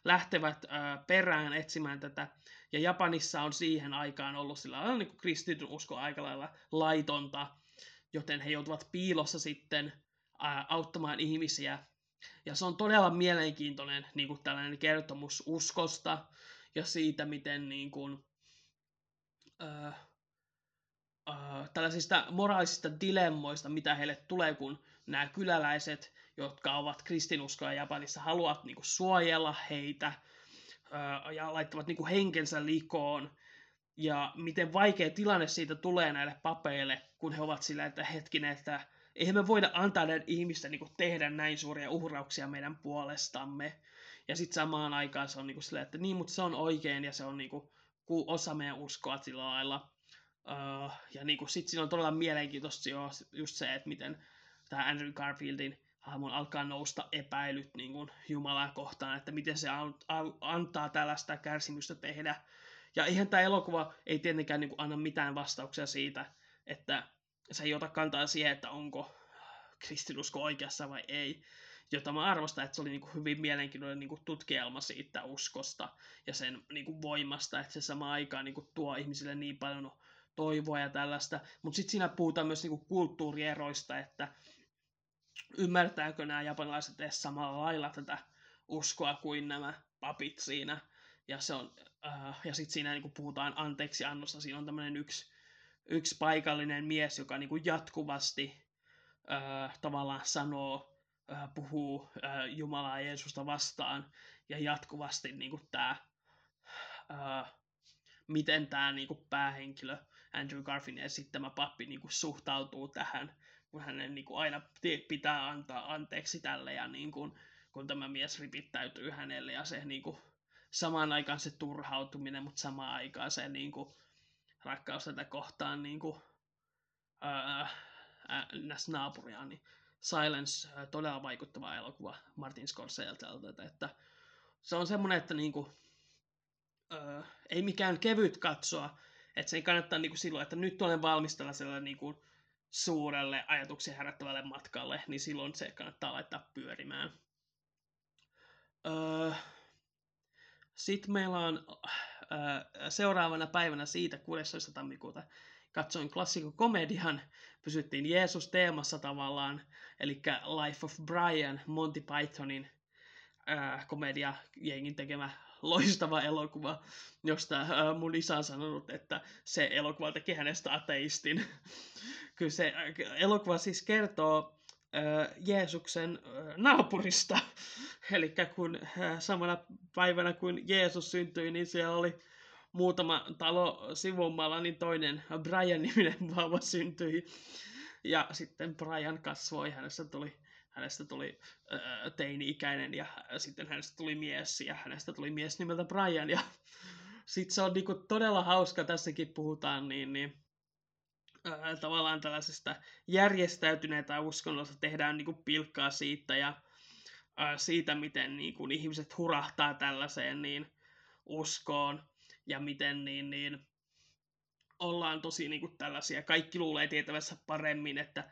lähtevät äh, perään etsimään tätä. Ja Japanissa on siihen aikaan ollut sillä lailla niin kristityn usko aika lailla laitonta, joten he joutuvat piilossa sitten auttamaan ihmisiä. Ja se on todella mielenkiintoinen niin kuin tällainen kertomus uskosta ja siitä, miten niin kuin, äh, tällaisista moraalisista dilemmoista, mitä heille tulee, kun nämä kyläläiset, jotka ovat kristinuskoja Japanissa, haluavat niin kuin, suojella heitä äh, ja laittavat niin kuin, henkensä likoon. Ja miten vaikea tilanne siitä tulee näille papeille, kun he ovat sillä, että hetkinen, että eihän me voida antaa näiden ihmisten niin kuin, tehdä näin suuria uhrauksia meidän puolestamme. Ja sitten samaan aikaan se on niin kuin, sillä, että niin, mutta se on oikein ja se on niin kuin, osa meidän uskoa sillä lailla. Uh, ja niin sitten siinä on todella mielenkiintoista jo, just se, että miten tämä Andrew Garfieldin hahmon alkaa nousta epäilyt niin kuin Jumalaa kohtaan, että miten se antaa tällaista kärsimystä tehdä. Ja ihan tämä elokuva ei tietenkään niin kuin anna mitään vastauksia siitä, että se ei ota kantaa siihen, että onko kristinusko oikeassa vai ei. Jota mä arvostan, että se oli niin kuin hyvin mielenkiintoinen niin kuin tutkielma siitä uskosta ja sen niin kuin voimasta, että se sama aikaan niin kuin tuo ihmisille niin paljon toivoa ja tällaista. Mutta sitten siinä puhutaan myös niinku kulttuurieroista, että ymmärtääkö nämä japanilaiset edes samalla lailla tätä uskoa kuin nämä papit siinä. Ja, se on, äh, ja sitten siinä niinku puhutaan anteeksi annosta. Siinä on tämmöinen yksi, yksi paikallinen mies, joka niinku jatkuvasti äh, tavallaan sanoo, äh, puhuu äh, Jumalaa ja Jeesusta vastaan. Ja jatkuvasti niinku tämä, äh, miten tämä niinku päähenkilö Andrew Garfin esittämä pappi niin kuin suhtautuu tähän, kun hänen niin kuin aina pitää antaa anteeksi tälle ja niin kuin, kun tämä mies ripittäytyy hänelle ja se niin kuin, samaan aikaan se turhautuminen, mutta samaan aikaan se niin kuin, rakkaus tätä kohtaan niin kuin, ää, ää, naapuriaan, niin Silence, todella vaikuttava elokuva Martin Scorseselta, että se on semmoinen, että niin kuin, ää, ei mikään kevyt katsoa, että se kannattaa niin kuin silloin, että nyt olen valmis tällaiselle niin kuin suurelle ajatuksia herättävälle matkalle, niin silloin se kannattaa laittaa pyörimään. Öö, Sitten meillä on öö, seuraavana päivänä siitä 16. tammikuuta katsoin klassikokomedian, pysyttiin Jeesus-teemassa tavallaan, eli Life of Brian, Monty Pythonin ää, komedia, jengin tekemä loistava elokuva, josta ää, mun isä on sanonut, että se elokuva teki hänestä ateistin. [laughs] Kyllä se elokuva siis kertoo ää, Jeesuksen naapurista. [laughs] Eli kun ää, samana päivänä kun Jeesus syntyi, niin siellä oli muutama talo sivummalla, niin toinen Brian-niminen vauva syntyi. Ja sitten Brian kasvoi, hänestä tuli hänestä tuli äh, teini-ikäinen ja sitten hänestä tuli mies ja hänestä tuli mies nimeltä Brian ja [laughs] sitten se on niinku todella hauska, tässäkin puhutaan niin, niin äh, tavallaan tällaisesta järjestäytyneitä uskonnosta tehdään niinku pilkkaa siitä ja äh, siitä, miten niinku, ihmiset hurahtaa tällaiseen niin uskoon ja miten niin, niin ollaan tosi niinku tällaisia, kaikki luulee tietävässä paremmin, että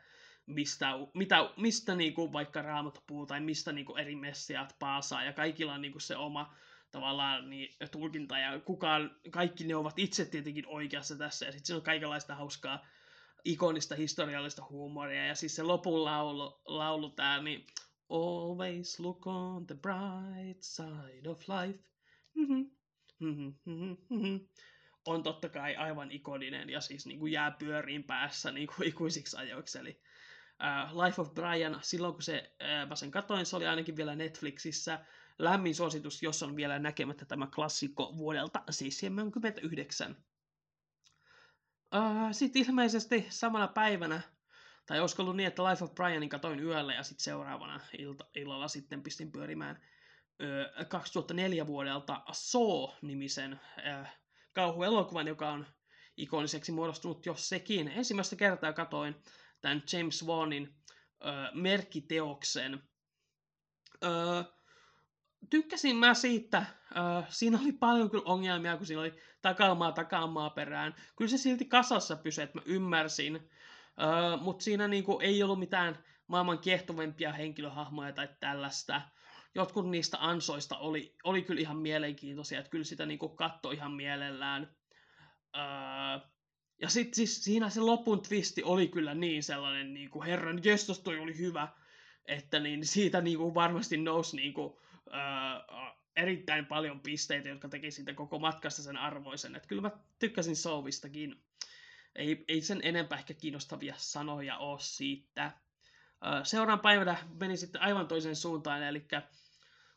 mistä, mitä, mistä niinku vaikka raamat puhuu tai mistä niinku eri messiat paasaa ja kaikilla on niinku se oma tavallaan niin, tulkinta ja kukaan, kaikki ne ovat itse tietenkin oikeassa tässä ja sitten on kaikenlaista hauskaa ikonista historiallista huumoria ja siis se lopun laulu, laulu tää, niin Always look on the bright side of life. Mm-hmm. on totta kai aivan ikoninen ja siis niin kuin jää pyöriin päässä niin kuin [laughs] ikuisiksi ajoiksi. Eli uh, Life of Brian, silloin kun se, uh, mä sen katoin, se oli ainakin vielä Netflixissä. Lämmin suositus, jos on vielä näkemättä tämä klassikko vuodelta 79. Uh, Sitten ilmeisesti samana päivänä, tai olisiko ollut niin, että Life of Brianin katoin yöllä ja sitten seuraavana ilta, illalla sitten pistin pyörimään uh, 2004 vuodelta Saw-nimisen uh, kauhuelokuvan, joka on ikoniseksi muodostunut jo sekin. Ensimmäistä kertaa katoin tämän James Wanin uh, merkkiteoksen. Uh, tykkäsin mä siitä, äh, siinä oli paljon kyllä ongelmia, kun siinä oli takaamaa takaamaa perään. Kyllä se silti kasassa pysyi, että mä ymmärsin, mutta siinä niinku ei ollut mitään maailman kiehtovempia henkilöhahmoja tai tällaista. Jotkut niistä ansoista oli, oli kyllä ihan mielenkiintoisia, että kyllä sitä niinku katsoi ihan mielellään. Äh, ja sitten siis siinä se lopun twisti oli kyllä niin sellainen, niinku, herran jestos toi oli hyvä, että niin siitä niinku varmasti nousi niinku, äh, erittäin paljon pisteitä, jotka teki siitä koko matkasta sen arvoisen. Että kyllä mä tykkäsin Souvistakin. Ei, ei sen enempää ehkä kiinnostavia sanoja ole siitä. Seuraavan päivänä meni sitten aivan toiseen suuntaan, eli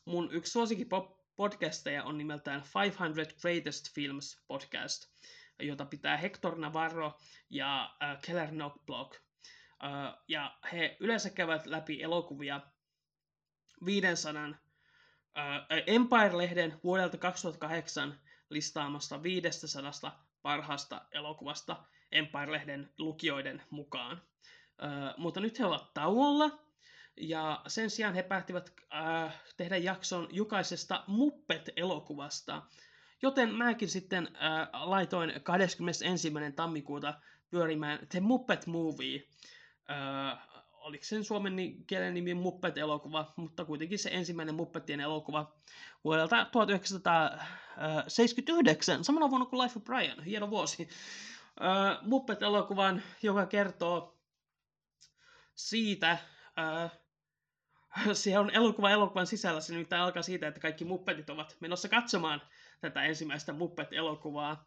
mun yksi suosikin podcasteja on nimeltään 500 Greatest Films podcast, jota pitää Hector Navarro ja äh, Keller Knockblock. Uh, ja he yleensä käyvät läpi elokuvia 500 Empire-lehden vuodelta 2008 listaamasta 500 parhaasta elokuvasta Empire-lehden lukijoiden mukaan. mutta nyt he ovat tauolla, ja sen sijaan he päättivät tehdä jakson jokaisesta Muppet-elokuvasta. Joten mäkin sitten laitoin 21. tammikuuta pyörimään The Muppet Movie oliko sen suomen kielen nimi Muppet-elokuva, mutta kuitenkin se ensimmäinen Muppettien elokuva vuodelta 1979, samalla vuonna kuin Life of Brian, hieno vuosi. Muppet-elokuvan, joka kertoo siitä, [laughs] se on elokuva elokuvan sisällä, se nyt alkaa siitä, että kaikki muppetit ovat menossa katsomaan tätä ensimmäistä Muppet-elokuvaa,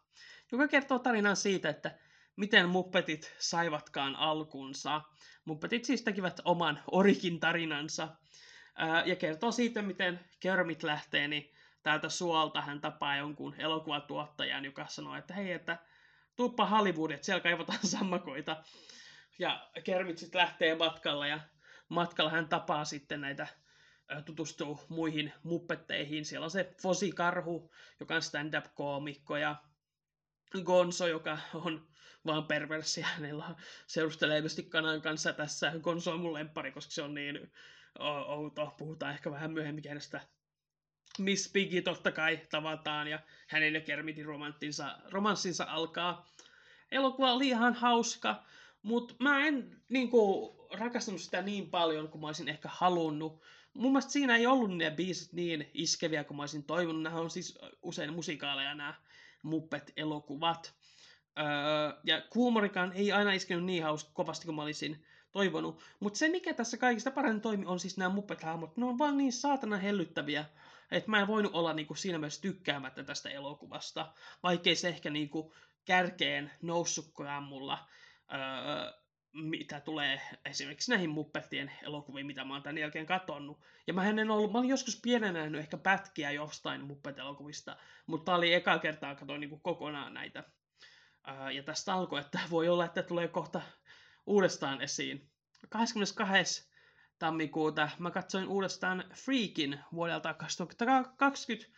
joka kertoo tarinan siitä, että miten muppetit saivatkaan alkunsa. Muppetit siis tekivät oman orikin tarinansa ja kertoo siitä, miten Kermit lähtee niin täältä suolta. Hän tapaa jonkun elokuvatuottajan, joka sanoo, että hei, että tuuppa Hollywood, että siellä kaivataan [laughs] sammakoita. Ja Kermit sitten lähtee matkalla ja matkalla hän tapaa sitten näitä tutustuu muihin muppetteihin. Siellä on se Fosi Karhu, joka on stand-up-koomikko, ja Gonzo, joka on vaan perversiä. Hänellä seurustelee ilmeisesti kanan kanssa tässä. Gonzo on mun lempari, koska se on niin outo. Puhutaan ehkä vähän myöhemmin kenestä. Miss Piggy totta kai tavataan ja hänen ja Kermitin romanttinsa, romanssinsa alkaa. Elokuva oli ihan hauska, mutta mä en niin kuin, rakastanut sitä niin paljon kuin mä olisin ehkä halunnut. Mun mielestä siinä ei ollut ne biisit niin iskeviä kuin mä olisin toivonut. Nämä on siis usein musikaaleja nämä Muppet-elokuvat. Öö, ja huumorikaan ei aina iskenyt niin hauska kovasti kuin mä olisin toivonut. Mutta se, mikä tässä kaikista parhaiten toimi, on siis nämä Muppet-hahmot. Ne on vaan niin saatana hellyttäviä, että mä en voinut olla niinku siinä mielessä tykkäämättä tästä elokuvasta, vaikkei se ehkä niinku kärkeen noussutkaan mulla, öö, mitä tulee esimerkiksi näihin Muppettien elokuviin, mitä mä oon tämän jälkeen katonnut. Ja mä en ollut, mä olin joskus pienenä nähnyt ehkä pätkiä jostain Muppet-elokuvista, mutta tää oli eka kertaa katoin niinku kokonaan näitä ja tästä alkoi, että voi olla, että tulee kohta uudestaan esiin. 22. tammikuuta mä katsoin uudestaan Freakin vuodelta 2021,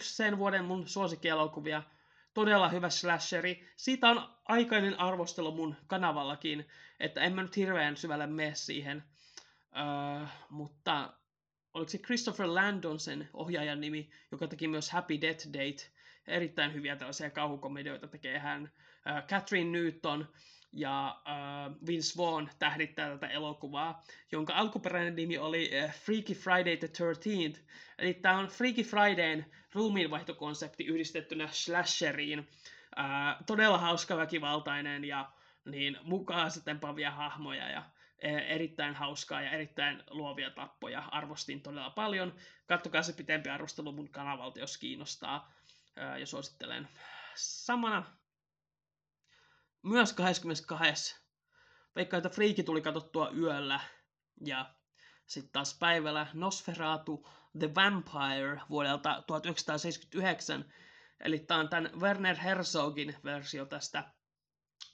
sen vuoden mun suosikkielokuvia. Todella hyvä slasheri. Siitä on aikainen arvostelu mun kanavallakin, että en mä nyt hirveän syvälle mene siihen. Uh, mutta oliko se Christopher Landon sen ohjaajan nimi, joka teki myös Happy Death Date. Erittäin hyviä tällaisia kauhukomedioita tekee hän. Äh, Catherine Newton ja uh, Vince Vaughn tähdittää tätä elokuvaa, jonka alkuperäinen nimi oli uh, Freaky Friday the 13th. Eli tämä on Freaky Fridayn ruumiinvaihtokonsepti yhdistettynä slasheriin. Uh, todella hauska, väkivaltainen ja niin mukaan sitten pavia hahmoja ja erittäin hauskaa ja erittäin luovia tappoja. Arvostin todella paljon. Kattokaa se pitempi arvostelu mun kanavalta, jos kiinnostaa. ää, ja suosittelen. Samana myös 22. Veikkaan, että Freaki tuli katsottua yöllä ja sitten taas päivällä Nosferatu The Vampire vuodelta 1979. Eli tämä on tämän Werner Herzogin versio tästä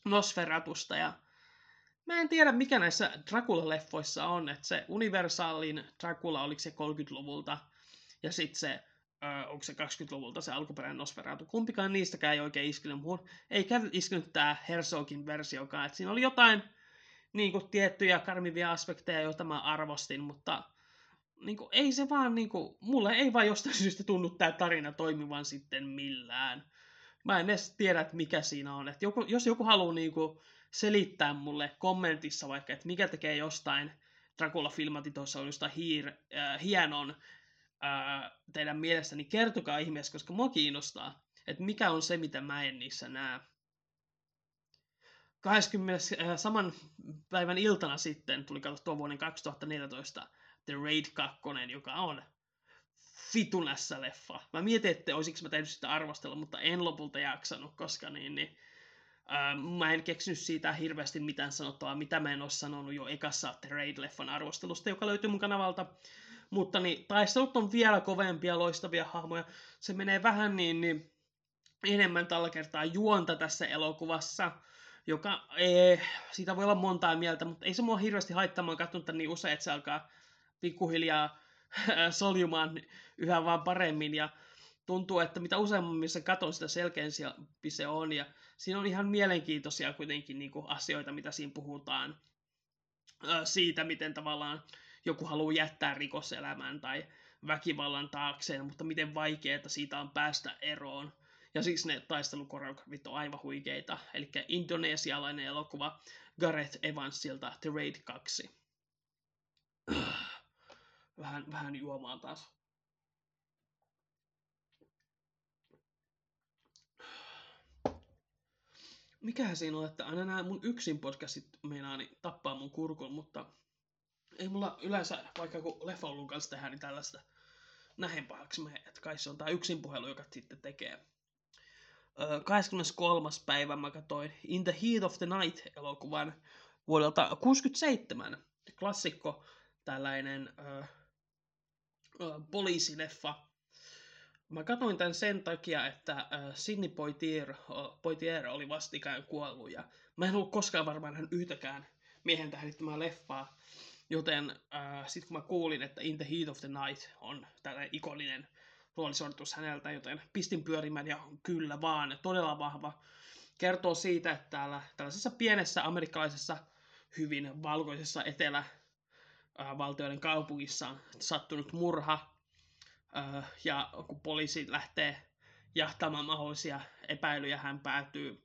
Nosferatusta. Ja mä en tiedä, mikä näissä Dracula-leffoissa on. Että se Universalin Dracula, oliko se 30-luvulta, ja sitten se Öö, onko se 20-luvulta se alkuperäinen Nosferatu. Kumpikaan niistäkään ei oikein iskenyt muuhun. Eikä iskenyt tämä Herzogin versiokaan. Et siinä oli jotain niin kuin, tiettyjä karmivia aspekteja, joita mä arvostin, mutta niin kuin, ei se vaan, niin kuin, mulle ei vaan jostain syystä tunnu tämä tarina toimivan sitten millään. Mä en edes tiedä, että mikä siinä on. Et joku, jos joku haluaa niin kuin, selittää mulle kommentissa vaikka, että mikä tekee jostain Dracula-filmatitoissa on jostain hiir, äh, hienon äh, teidän mielestä, niin kertokaa ihmeessä, koska mua kiinnostaa, että mikä on se, mitä mä en niissä näe. 20. Äh, saman päivän iltana sitten tuli katsottua vuoden 2014 The Raid 2, joka on fitunässä leffa. Mä mietin, että olisiko mä tehnyt sitä arvostella, mutta en lopulta jaksanut, koska niin, niin ää, mä en keksinyt siitä hirveästi mitään sanottavaa, mitä mä en ole sanonut jo ekassa The Raid-leffan arvostelusta, joka löytyy mun kanavalta. Mutta niin, taistelut on vielä kovempia, loistavia hahmoja. Se menee vähän niin, niin enemmän tällä kertaa juonta tässä elokuvassa joka ei, siitä voi olla montaa mieltä, mutta ei se mua hirveästi haittaa, mä oon katsonut niin usein, että se alkaa pikkuhiljaa soljumaan yhä vaan paremmin, ja tuntuu, että mitä useammin se katon, sitä selkeämpi se on, ja siinä on ihan mielenkiintoisia kuitenkin niin kuin asioita, mitä siinä puhutaan siitä, miten tavallaan joku haluaa jättää rikoselämän tai väkivallan taakseen, mutta miten vaikeaa siitä on päästä eroon. Ja siis ne taistelukoreografit on aivan huikeita. Eli indonesialainen elokuva Gareth Evansilta The Raid 2. [clears throat] Vähän, vähän juomaan taas. Mikähän siinä on, että aina nämä mun yksin podcastit meinaa niin tappaa mun kurkun, mutta ei mulla yleensä, vaikka kun leffaulun kanssa tehdään, niin tällaista nähen pahaksi me, että kai se on tää yksin puhelu, joka sitten tekee. 23. päivä mä katsoin In the Heat of the Night-elokuvan vuodelta 67. Klassikko, tällainen ö, ö, poliisileffa. Mä katsoin tämän sen takia, että ö, Sidney Poitier, Poitier oli vastikään kuollut ja mä en ollut koskaan varmaan yhtäkään miehen tähdittämää leffaa. Joten äh, sitten kun mä kuulin, että In the Heat of the Night on tällainen ikoninen roolisortus häneltä, joten pistin pyörimään ja kyllä vaan, todella vahva. Kertoo siitä, että täällä tällaisessa pienessä amerikkalaisessa hyvin valkoisessa etelävaltioiden kaupungissa on sattunut murha, ja kun poliisi lähtee jahtamaan mahdollisia epäilyjä, hän päätyy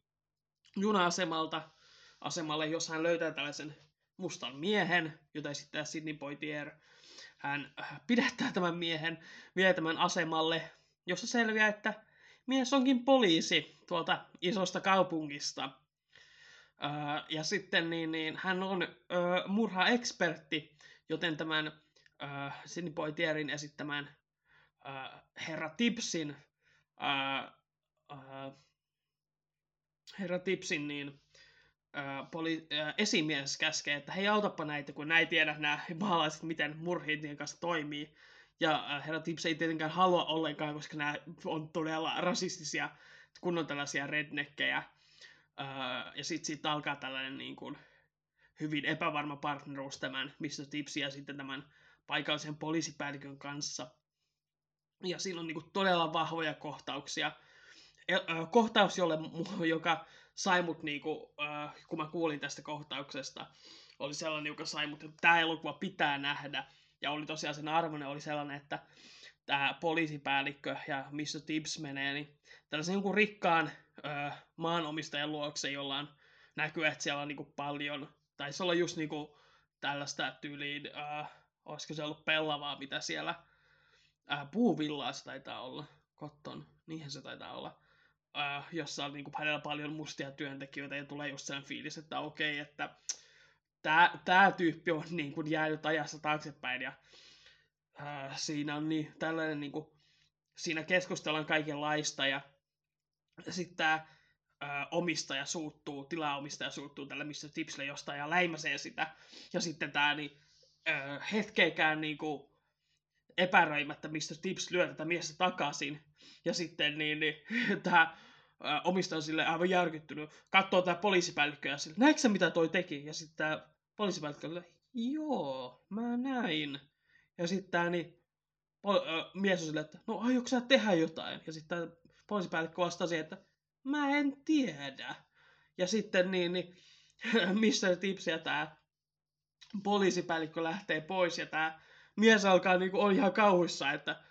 juna-asemalta asemalle, jos hän löytää tällaisen mustan miehen, jota esittää Sidney Poitier, hän äh, pidättää tämän miehen, vie tämän asemalle, jossa selviää, että mies onkin poliisi tuolta isosta kaupungista. Äh, ja sitten niin, niin, hän on murha-ekspertti, joten tämän Sidney Poitierin esittämän herra Tipsin herra Tipsin niin, poli- ää, esimies käskee, että hei autapa näitä, kun näin tiedä nämä maalaiset, miten murhiintien kanssa toimii. Ja ää, herra Tips ei tietenkään halua ollenkaan, koska nämä on todella rasistisia, kun on tällaisia redneckejä. Ää, ja sitten siitä alkaa tällainen niin kuin, hyvin epävarma partneruus tämän Mr. Tipsin ja sitten tämän paikallisen poliisipäällikön kanssa. Ja siinä on niin kuin, todella vahvoja kohtauksia. E- kohtaus, jolle, joka sai mut niinku, äh, kun mä kuulin tästä kohtauksesta, oli sellainen, joka sai mut, että tämä elokuva pitää nähdä. Ja oli tosiaan sen arvoinen, oli sellainen, että tämä poliisipäällikkö ja missä Tips menee, niin tällaisen jonkun rikkaan äh, maanomistajan luokse, jolla on näkyy, että siellä on niinku paljon, tai se olla just niinku tällaista tyyliin, äh, olisiko se ollut pellavaa, mitä siellä äh, puuvillaa se taitaa olla, kotton, niinhän se taitaa olla äh, jossa on niin kuin, hänellä paljon mustia työntekijöitä ja tulee just sen fiilis, että okei, okay, että tämä, tyyppi on niin kuin, jäänyt ajassa taaksepäin ja äh, siinä on niin, tällainen niin kuin, siinä keskustellaan kaikenlaista ja sitten tämä omistaja suuttuu, tilaomistaja suuttuu tälle Mr. Tipsille jostain ja läimäsee sitä. Ja sitten tämä niin, ö, hetkeikään niin kuin, epäröimättä Mr. Tips lyö tätä miestä takaisin. Ja sitten niin, niin [laughs] tämä omistaja on sille aivan järkyttynyt. Katsoo tämä poliisipäällikkö ja sille, näetkö mitä toi teki? Ja sitten tämä poliisipäällikkö on joo, mä näin. Ja sitten tämä niin, pol- ö, mies on silleen, että no aiotko sä tehdä jotain? Ja sitten tämä poliisipäällikkö vastasi, että mä en tiedä. Ja sitten niin, niin [laughs] Mr. Tips ja tämä poliisipäällikkö lähtee pois ja tämä mies alkaa niin kuin, on ihan kauhuissa, että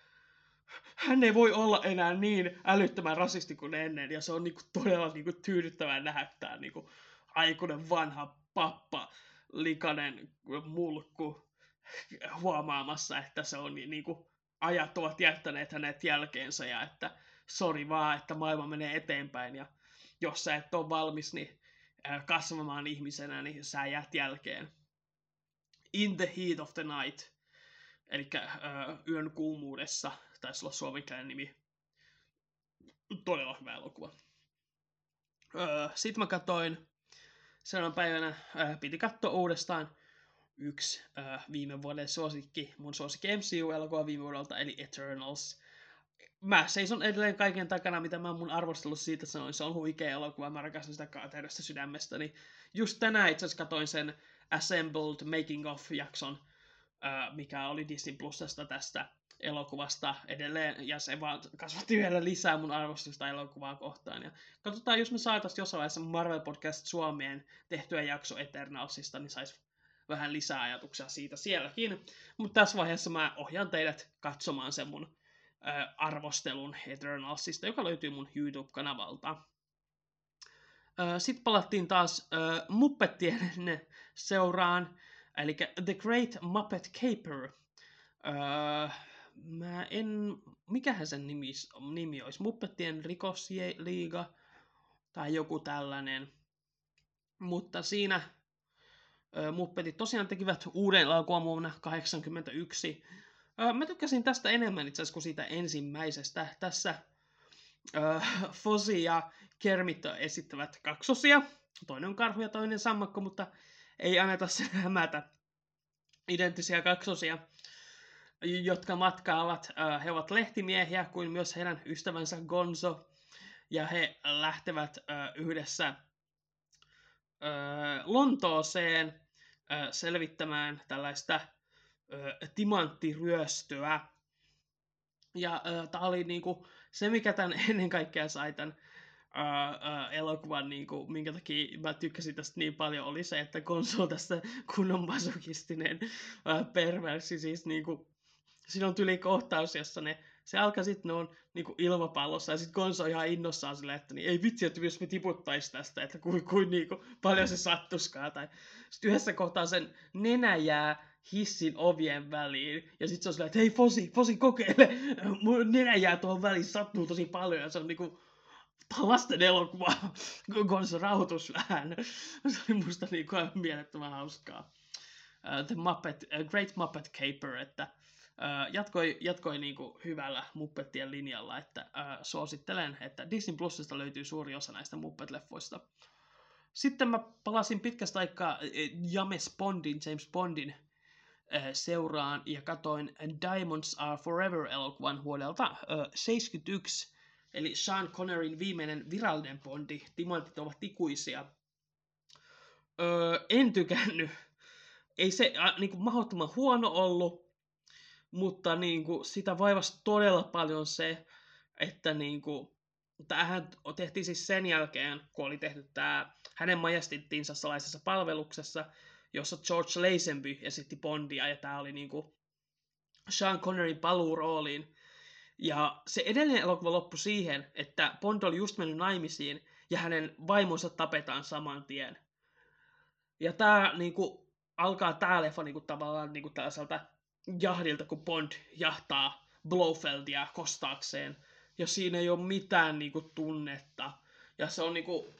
hän ei voi olla enää niin älyttömän rasisti kuin ennen, ja se on niin kuin, todella niin kuin, tyydyttävää nähdä tämä niin kuin, aikuinen vanha pappa, likainen mulkku huomaamassa, että se on niin kuin, ajat ovat jättäneet hänet jälkeensä ja että sori vaan, että maailma menee eteenpäin ja jos sä et ole valmis niin kasvamaan ihmisenä, niin sä jäät jälkeen. In the Heat of the Night, eli Yön kuumuudessa, taisi olla suomenkielinen nimi. Todella hyvä elokuva. Sitten mä katsoin seuraavan päivänä, piti katsoa uudestaan yksi viime vuoden suosikki, mun suosikki MCU-elokuva viime vuodelta, eli Eternals mä seison edelleen kaiken takana, mitä mä mun arvostellut siitä sanoin. Se on huikea elokuva, mä rakastan sitä täydestä sydämestä. Niin just tänään itse asiassa katoin sen Assembled Making of-jakson, mikä oli Disney Plusasta tästä elokuvasta edelleen, ja se vaan kasvatti vielä lisää mun arvostusta elokuvaa kohtaan. Ja katsotaan, jos me saataisiin jossain vaiheessa Marvel Podcast Suomeen tehtyä jakso Eternalsista, niin saisi vähän lisää ajatuksia siitä sielläkin. Mutta tässä vaiheessa mä ohjaan teidät katsomaan sen mun arvostelun Eternalsista, joka löytyy mun YouTube-kanavalta. Sitten palattiin taas Muppettien seuraan, eli The Great Muppet Caper. Mä en, mikähän sen nimi, nimi olisi, Muppettien rikosliiga tai joku tällainen. Mutta siinä Muppetit tosiaan tekivät uuden elokuvan vuonna 1981, Mä tykkäsin tästä enemmän itse asiassa kuin siitä ensimmäisestä. Tässä äh, Fosi ja Kermit esittävät kaksosia. Toinen on karhu ja toinen sammakko, mutta ei anneta se hämätä. Identtisiä kaksosia, jotka matkaavat. He ovat lehtimiehiä kuin myös heidän ystävänsä Gonzo. Ja he lähtevät äh, yhdessä Lontooseen selvittämään tällaista timanttiryöstöä. Ja tämä oli niinku, se, mikä tämän [laughs] ennen kaikkea sai tämän ää, ää, elokuvan, niinku, minkä takia mä tykkäsin tästä niin paljon, oli se, että Gonzo on tässä [laughs] kunnon masokistinen ää, perversi. Siis niinku, siinä on tyli kohtaus, jossa ne, se alkaa sitten, ne on niinku ilmapallossa, ja sitten Gonzo on ihan innossaan silleen, että niin, ei vitsi, että jos me tiputtaisi tästä, että kuin, kuin niinku, paljon se sattuskaa. Tai sitten yhdessä kohtaa sen nenä jää hissin ovien väliin. Ja sitten se on silleen, että hei Fosi, Fosi kokeile, mun nenä jää tuohon väliin, sattuu tosi paljon. Ja se on niinku lasten elokuva, kun se rauhoitus vähän. Se oli musta niinku aivan mielettömän hauskaa. The Muppet, Great Muppet Caper, että jatkoi, jatkoi niinku hyvällä Muppettien linjalla, että suosittelen, että Disney Plusista löytyy suuri osa näistä Muppet-leffoista. Sitten mä palasin pitkästä aikaa James Bondin, James Bondin seuraan ja katoin Diamonds Are Forever-elokuvan vuodelta äh, 71, eli Sean Connerin viimeinen virallinen Bondi, Timantit ovat ikuisia. Öö, en tykännyt. Ei se äh, niinku, mahdottoman huono ollut, mutta niinku, sitä vaivasi todella paljon se, että niinku, tämähän tehtiin siis sen jälkeen, kun oli tehty tämä hänen majestittiinsa salaisessa palveluksessa, jossa George Lazenby esitti Bondia, ja tämä oli niinku Sean Connerin paluu rooliin. Ja se edellinen elokuva loppui siihen, että Bond oli just mennyt naimisiin, ja hänen vaimonsa tapetaan saman tien. Ja tämä niinku, alkaa tämä leffa niinku, tavallaan niinku, tällaiselta jahdilta, kun Bond jahtaa Blofeldia kostaakseen. Ja siinä ei ole mitään niinku, tunnetta. Ja se on niinku,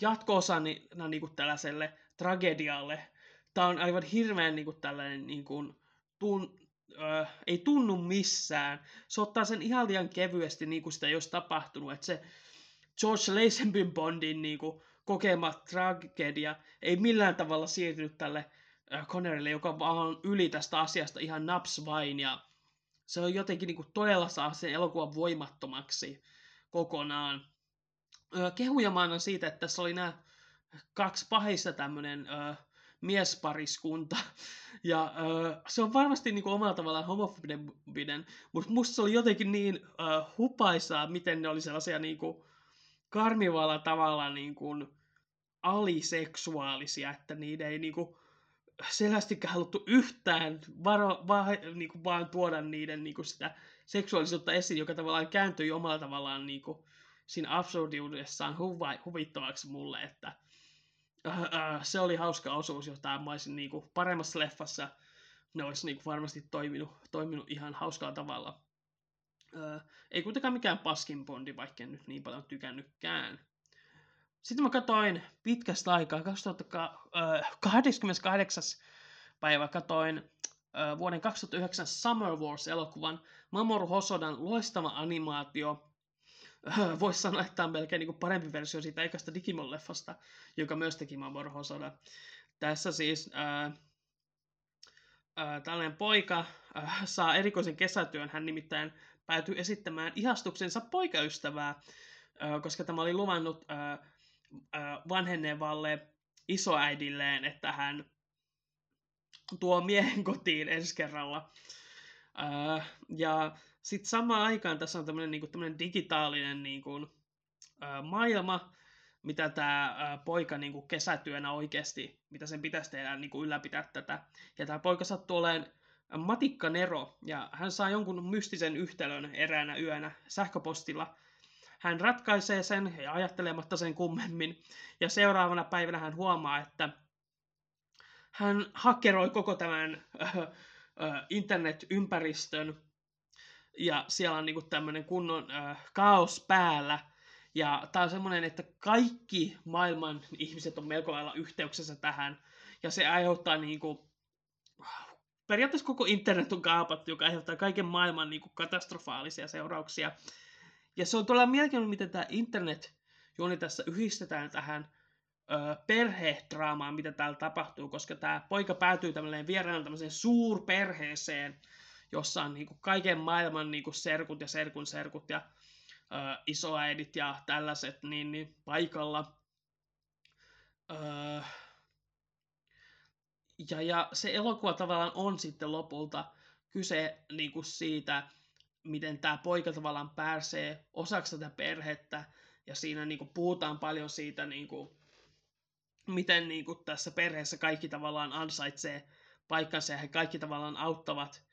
jatko-osana niinku, tällaiselle tragedialle, tämä on aivan hirveän niin kuin, tällainen niin kuin, tun, ö, ei tunnu missään. Se ottaa sen ihan liian kevyesti, niin kuin sitä ei olisi tapahtunut. Että se George Lazenbyn Bondin niin kuin, kokema tragedia ei millään tavalla siirtynyt tälle Connerille, joka vaan yli tästä asiasta ihan naps vain. Ja se on jotenkin niin kuin, todella saa sen elokuvan voimattomaksi kokonaan. Kehuja mä siitä, että tässä oli nämä kaksi pahista tämmöinen miespariskunta. Ja ö, se on varmasti niin kuin, omalla tavallaan homofobinen, mutta musta se oli jotenkin niin ö, hupaisaa, miten ne oli sellaisia niin kuin, karmivalla tavalla niin kuin, aliseksuaalisia, että niiden ei niin kuin, selvästikään haluttu yhtään varo, va, niin kuin, vaan tuoda niiden niin kuin, sitä seksuaalisuutta esiin, joka tavallaan kääntyi omalla tavallaan niin kuin, siinä absurdiudessaan huvittavaksi mulle, että äh, äh, se oli hauska osuus, jota mä olisin niin kuin, paremmassa leffassa ne olisi niin kuin, varmasti toiminut, toiminut ihan hauskalla tavalla. Äh, ei kuitenkaan mikään paskin bondi, vaikka en nyt niin paljon tykännytkään. Sitten mä katsoin pitkästä aikaa, 2028. päivä katoin vuoden 2009 Summer Wars-elokuvan Mamoru Hosodan loistava animaatio. [laughs] Voisi sanoa, että tämä on melkein niin parempi versio siitä ekasta Digimon-leffasta, joka myös teki Mamoru Hosoda. Tässä siis ää, ää, tällainen poika ää, saa erikoisen kesätyön. Hän nimittäin päätyy esittämään ihastuksensa poikaystävää, ää, koska tämä oli luvannut ää, vanhenevalle isoäidilleen, että hän tuo miehen kotiin ensi kerralla. ja sitten samaan aikaan tässä on tämmöinen niinku, digitaalinen niinku, maailma, mitä tämä poika niinku, kesätyönä oikeasti, mitä sen pitäisi tehdä niinku, ylläpitää tätä. Ja tämä poika sattuu olemaan Matikka Nero, ja hän saa jonkun mystisen yhtälön eräänä yönä sähköpostilla, hän ratkaisee sen ja ajattelematta sen kummemmin. Ja seuraavana päivänä hän huomaa, että hän hakkeroi koko tämän äh, äh, internetympäristön ja siellä on niinku tämmöinen kunnon äh, kaos päällä. Ja tämä on semmoinen, että kaikki maailman ihmiset on melko lailla yhteyksessä tähän. Ja se aiheuttaa niinku, periaatteessa koko internet on kaapattu, joka aiheuttaa kaiken maailman niinku katastrofaalisia seurauksia. Ja se on todella mielenkiintoinen, miten tämä internet juoni tässä yhdistetään tähän ö, perhedraamaan, mitä täällä tapahtuu, koska tämä poika päätyy tämmöiseen vieraan tämmöiseen suurperheeseen, jossa on niinku kaiken maailman niinku serkut ja serkun serkut ja ö, isoäidit ja tällaiset niin, niin paikalla. Ö, ja, ja se elokuva tavallaan on sitten lopulta kyse niinku siitä, miten tämä poika tavallaan pääsee osaksi tätä perhettä, ja siinä niin kuin, puhutaan paljon siitä, niin kuin, miten niin kuin, tässä perheessä kaikki tavallaan ansaitsee paikkansa, ja he kaikki tavallaan auttavat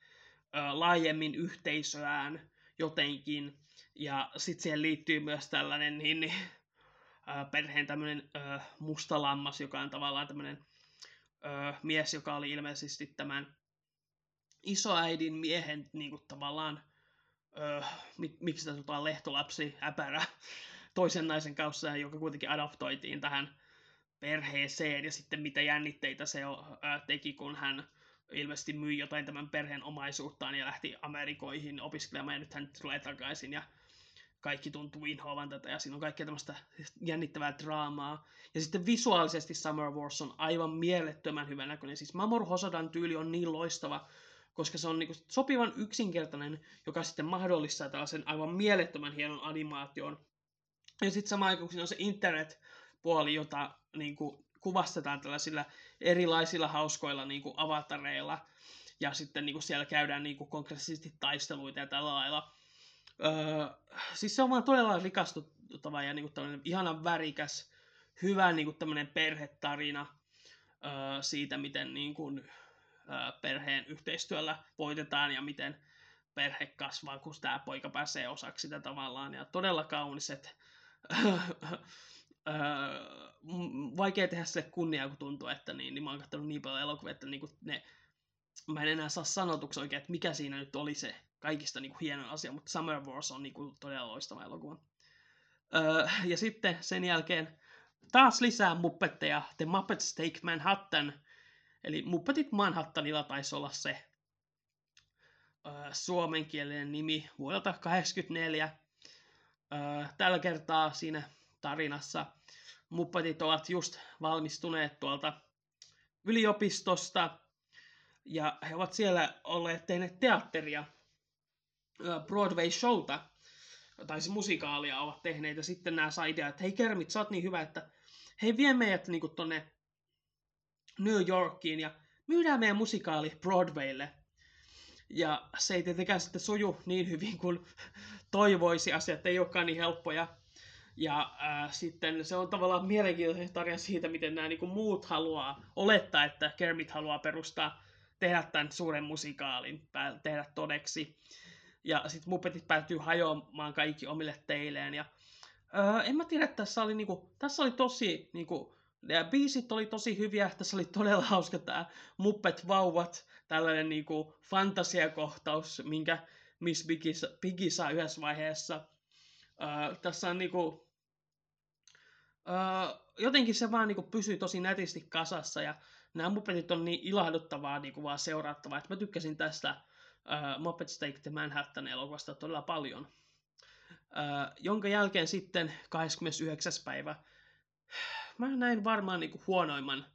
laajemmin yhteisöään jotenkin, ja sitten siihen liittyy myös tällainen niin, niin, ö, perheen tämmöinen ö, musta lammas, joka on tavallaan tämmöinen ö, mies, joka oli ilmeisesti tämän isoäidin miehen niin kuin, tavallaan mik, miksi sitä sanotaan lehtolapsi, äpärä, toisen naisen kanssa, joka kuitenkin adoptoitiin tähän perheeseen, ja sitten mitä jännitteitä se teki, kun hän ilmeisesti myi jotain tämän perheen omaisuuttaan ja lähti Amerikoihin opiskelemaan, ja nyt hän tulee takaisin, ja kaikki tuntuu inhoavan tätä, ja siinä on kaikkea tämmöistä jännittävää draamaa. Ja sitten visuaalisesti Summer Wars on aivan mielettömän hyvän näköinen. Siis Mamoru Hosodan tyyli on niin loistava, koska se on niin kuin sopivan yksinkertainen, joka sitten mahdollistaa tällaisen aivan mielettömän hienon animaation. Ja sitten samaan aikaan, kun siinä on se internet-puoli, jota niin kuin kuvastetaan tällaisilla erilaisilla hauskoilla niin kuin avatareilla, ja sitten niin kuin siellä käydään niin kuin konkreettisesti taisteluita ja tällä lailla. Öö, siis se on vaan todella rikastuttava ja niin kuin ihana värikäs, hyvä niin kuin tämmöinen perhetarina öö, siitä, miten niin kuin, perheen yhteistyöllä voitetaan ja miten perhe kasvaa, kun tämä poika pääsee osaksi sitä tavallaan. Ja todella kaunis, että vaikea tehdä se kunnia, kun tuntuu, että niin, niin mä oon katsonut niin paljon elokuvia, että niin ne, mä en enää saa sanotuksi oikein, että mikä siinä nyt oli se kaikista niin kuin hieno asia, mutta Summer Wars on niin kuin todella loistava elokuva. Öö, ja sitten sen jälkeen taas lisää muppetteja, The Muppets Take Manhattan, Eli Muppetit Manhattanilla taisi olla se suomenkielinen nimi vuodelta 1984. Tällä kertaa siinä tarinassa Muppetit ovat just valmistuneet tuolta yliopistosta ja he ovat siellä olleet tehneet teatteria, Broadway-showta, tai siis musikaalia ovat tehneet, ja sitten nämä saa idea, että hei Kermit, sä oot niin hyvä, että hei vie meidät niin tonne New Yorkiin ja myydään meidän musikaali Broadwaylle. Ja se ei tietenkään sitten suju niin hyvin kuin [laughs] toivoisi, asiat ei olekaan niin helppoja. Ja äh, sitten se on tavallaan mielenkiintoinen tarina siitä, miten nämä niin muut haluaa olettaa, että Kermit haluaa perustaa, tehdä tämän suuren musikaalin, tehdä todeksi. Ja sitten Muppetit päätyy hajoamaan kaikki omille teilleen. Ja öö, en mä tiedä, tässä oli, niinku, tässä oli tosi, niinku, ja biisit oli tosi hyviä, tässä oli todella [laughs] hauska tämä Muppet vauvat, tällainen niinku fantasiakohtaus, minkä Miss Piggy, Piggy saa yhdessä vaiheessa. Öö, tässä on niinku, öö, jotenkin se vaan niinku pysyy tosi nätisti kasassa ja nämä Muppetit on niin ilahduttavaa niinku vaan seurattavaa, että mä tykkäsin tästä uh, Muppets Take the Manhattan elokuvasta todella paljon. Uh, jonka jälkeen sitten 29. päivä mä näin varmaan niinku huonoimman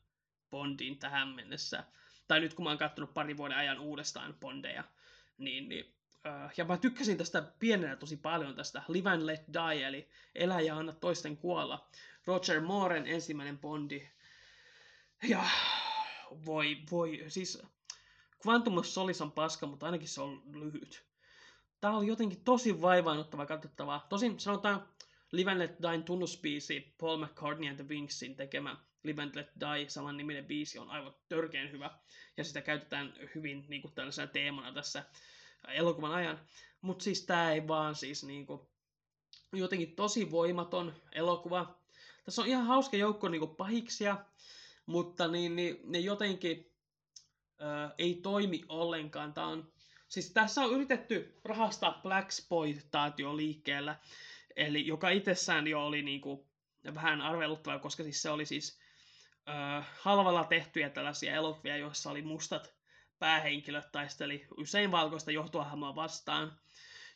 Bondin tähän mennessä. Tai nyt kun mä oon katsonut pari vuoden ajan uudestaan Bondeja, niin, niin uh, ja mä tykkäsin tästä pienenä tosi paljon tästä Live and Let Die, eli Elä ja anna toisten kuolla. Roger Mooren ensimmäinen Bondi. Ja voi, voi, siis Quantum of Solace on paska, mutta ainakin se on lyhyt. Tää oli jotenkin tosi vaivaannuttava katsottavaa. Tosin sanotaan Live and Let Die'n tunnuspiisi Paul McCartney and the Wingsin tekemä Live and Let Die, saman niminen biisi, on aivan törkeän hyvä. Ja sitä käytetään hyvin niin kuin tällaisena teemana tässä elokuvan ajan. Mutta siis tää ei vaan siis niin kuin, jotenkin tosi voimaton elokuva. Tässä on ihan hauska joukko niin kuin pahiksia, mutta niin, niin, ne jotenkin ö, ei toimi ollenkaan. Tää on, siis tässä on yritetty rahastaa Blaxploitaatio liikkeellä, eli joka itsessään jo oli niinku vähän arveluttava, koska siis se oli siis ö, halvalla tehtyjä tällaisia elokuvia, joissa oli mustat päähenkilöt taisteli usein valkoista johtohahmoa vastaan,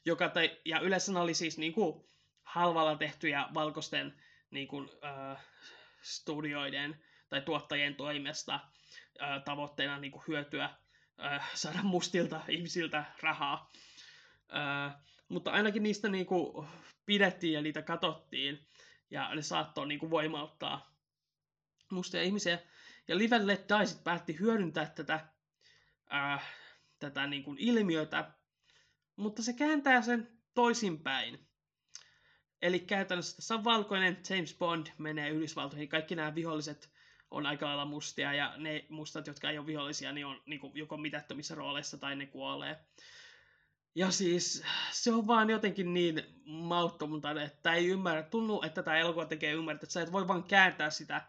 joka te, ja yleensä oli siis niinku halvalla tehtyjä valkoisten niinku, ö, studioiden tai tuottajien toimesta ää, tavoitteena niin kuin hyötyä, ää, saada mustilta ihmisiltä rahaa. Ää, mutta ainakin niistä niin kuin, pidettiin ja niitä katsottiin, ja ne saattoi niin kuin, voimauttaa mustia ihmisiä. Ja Live and Let Die sit päätti hyödyntää tätä, ää, tätä niin kuin, ilmiötä, mutta se kääntää sen toisinpäin. Eli käytännössä tässä on valkoinen James Bond menee Yhdysvaltoihin, kaikki nämä viholliset on aika lailla mustia, ja ne mustat, jotka ei ole vihollisia, niin on niin kuin, joko mitättömissä rooleissa tai ne kuolee. Ja siis se on vaan jotenkin niin mauttomunta, että ei ymmärrä, tunnu, että tämä elokuva tekee ymmärtää, että sä et voi vaan kääntää sitä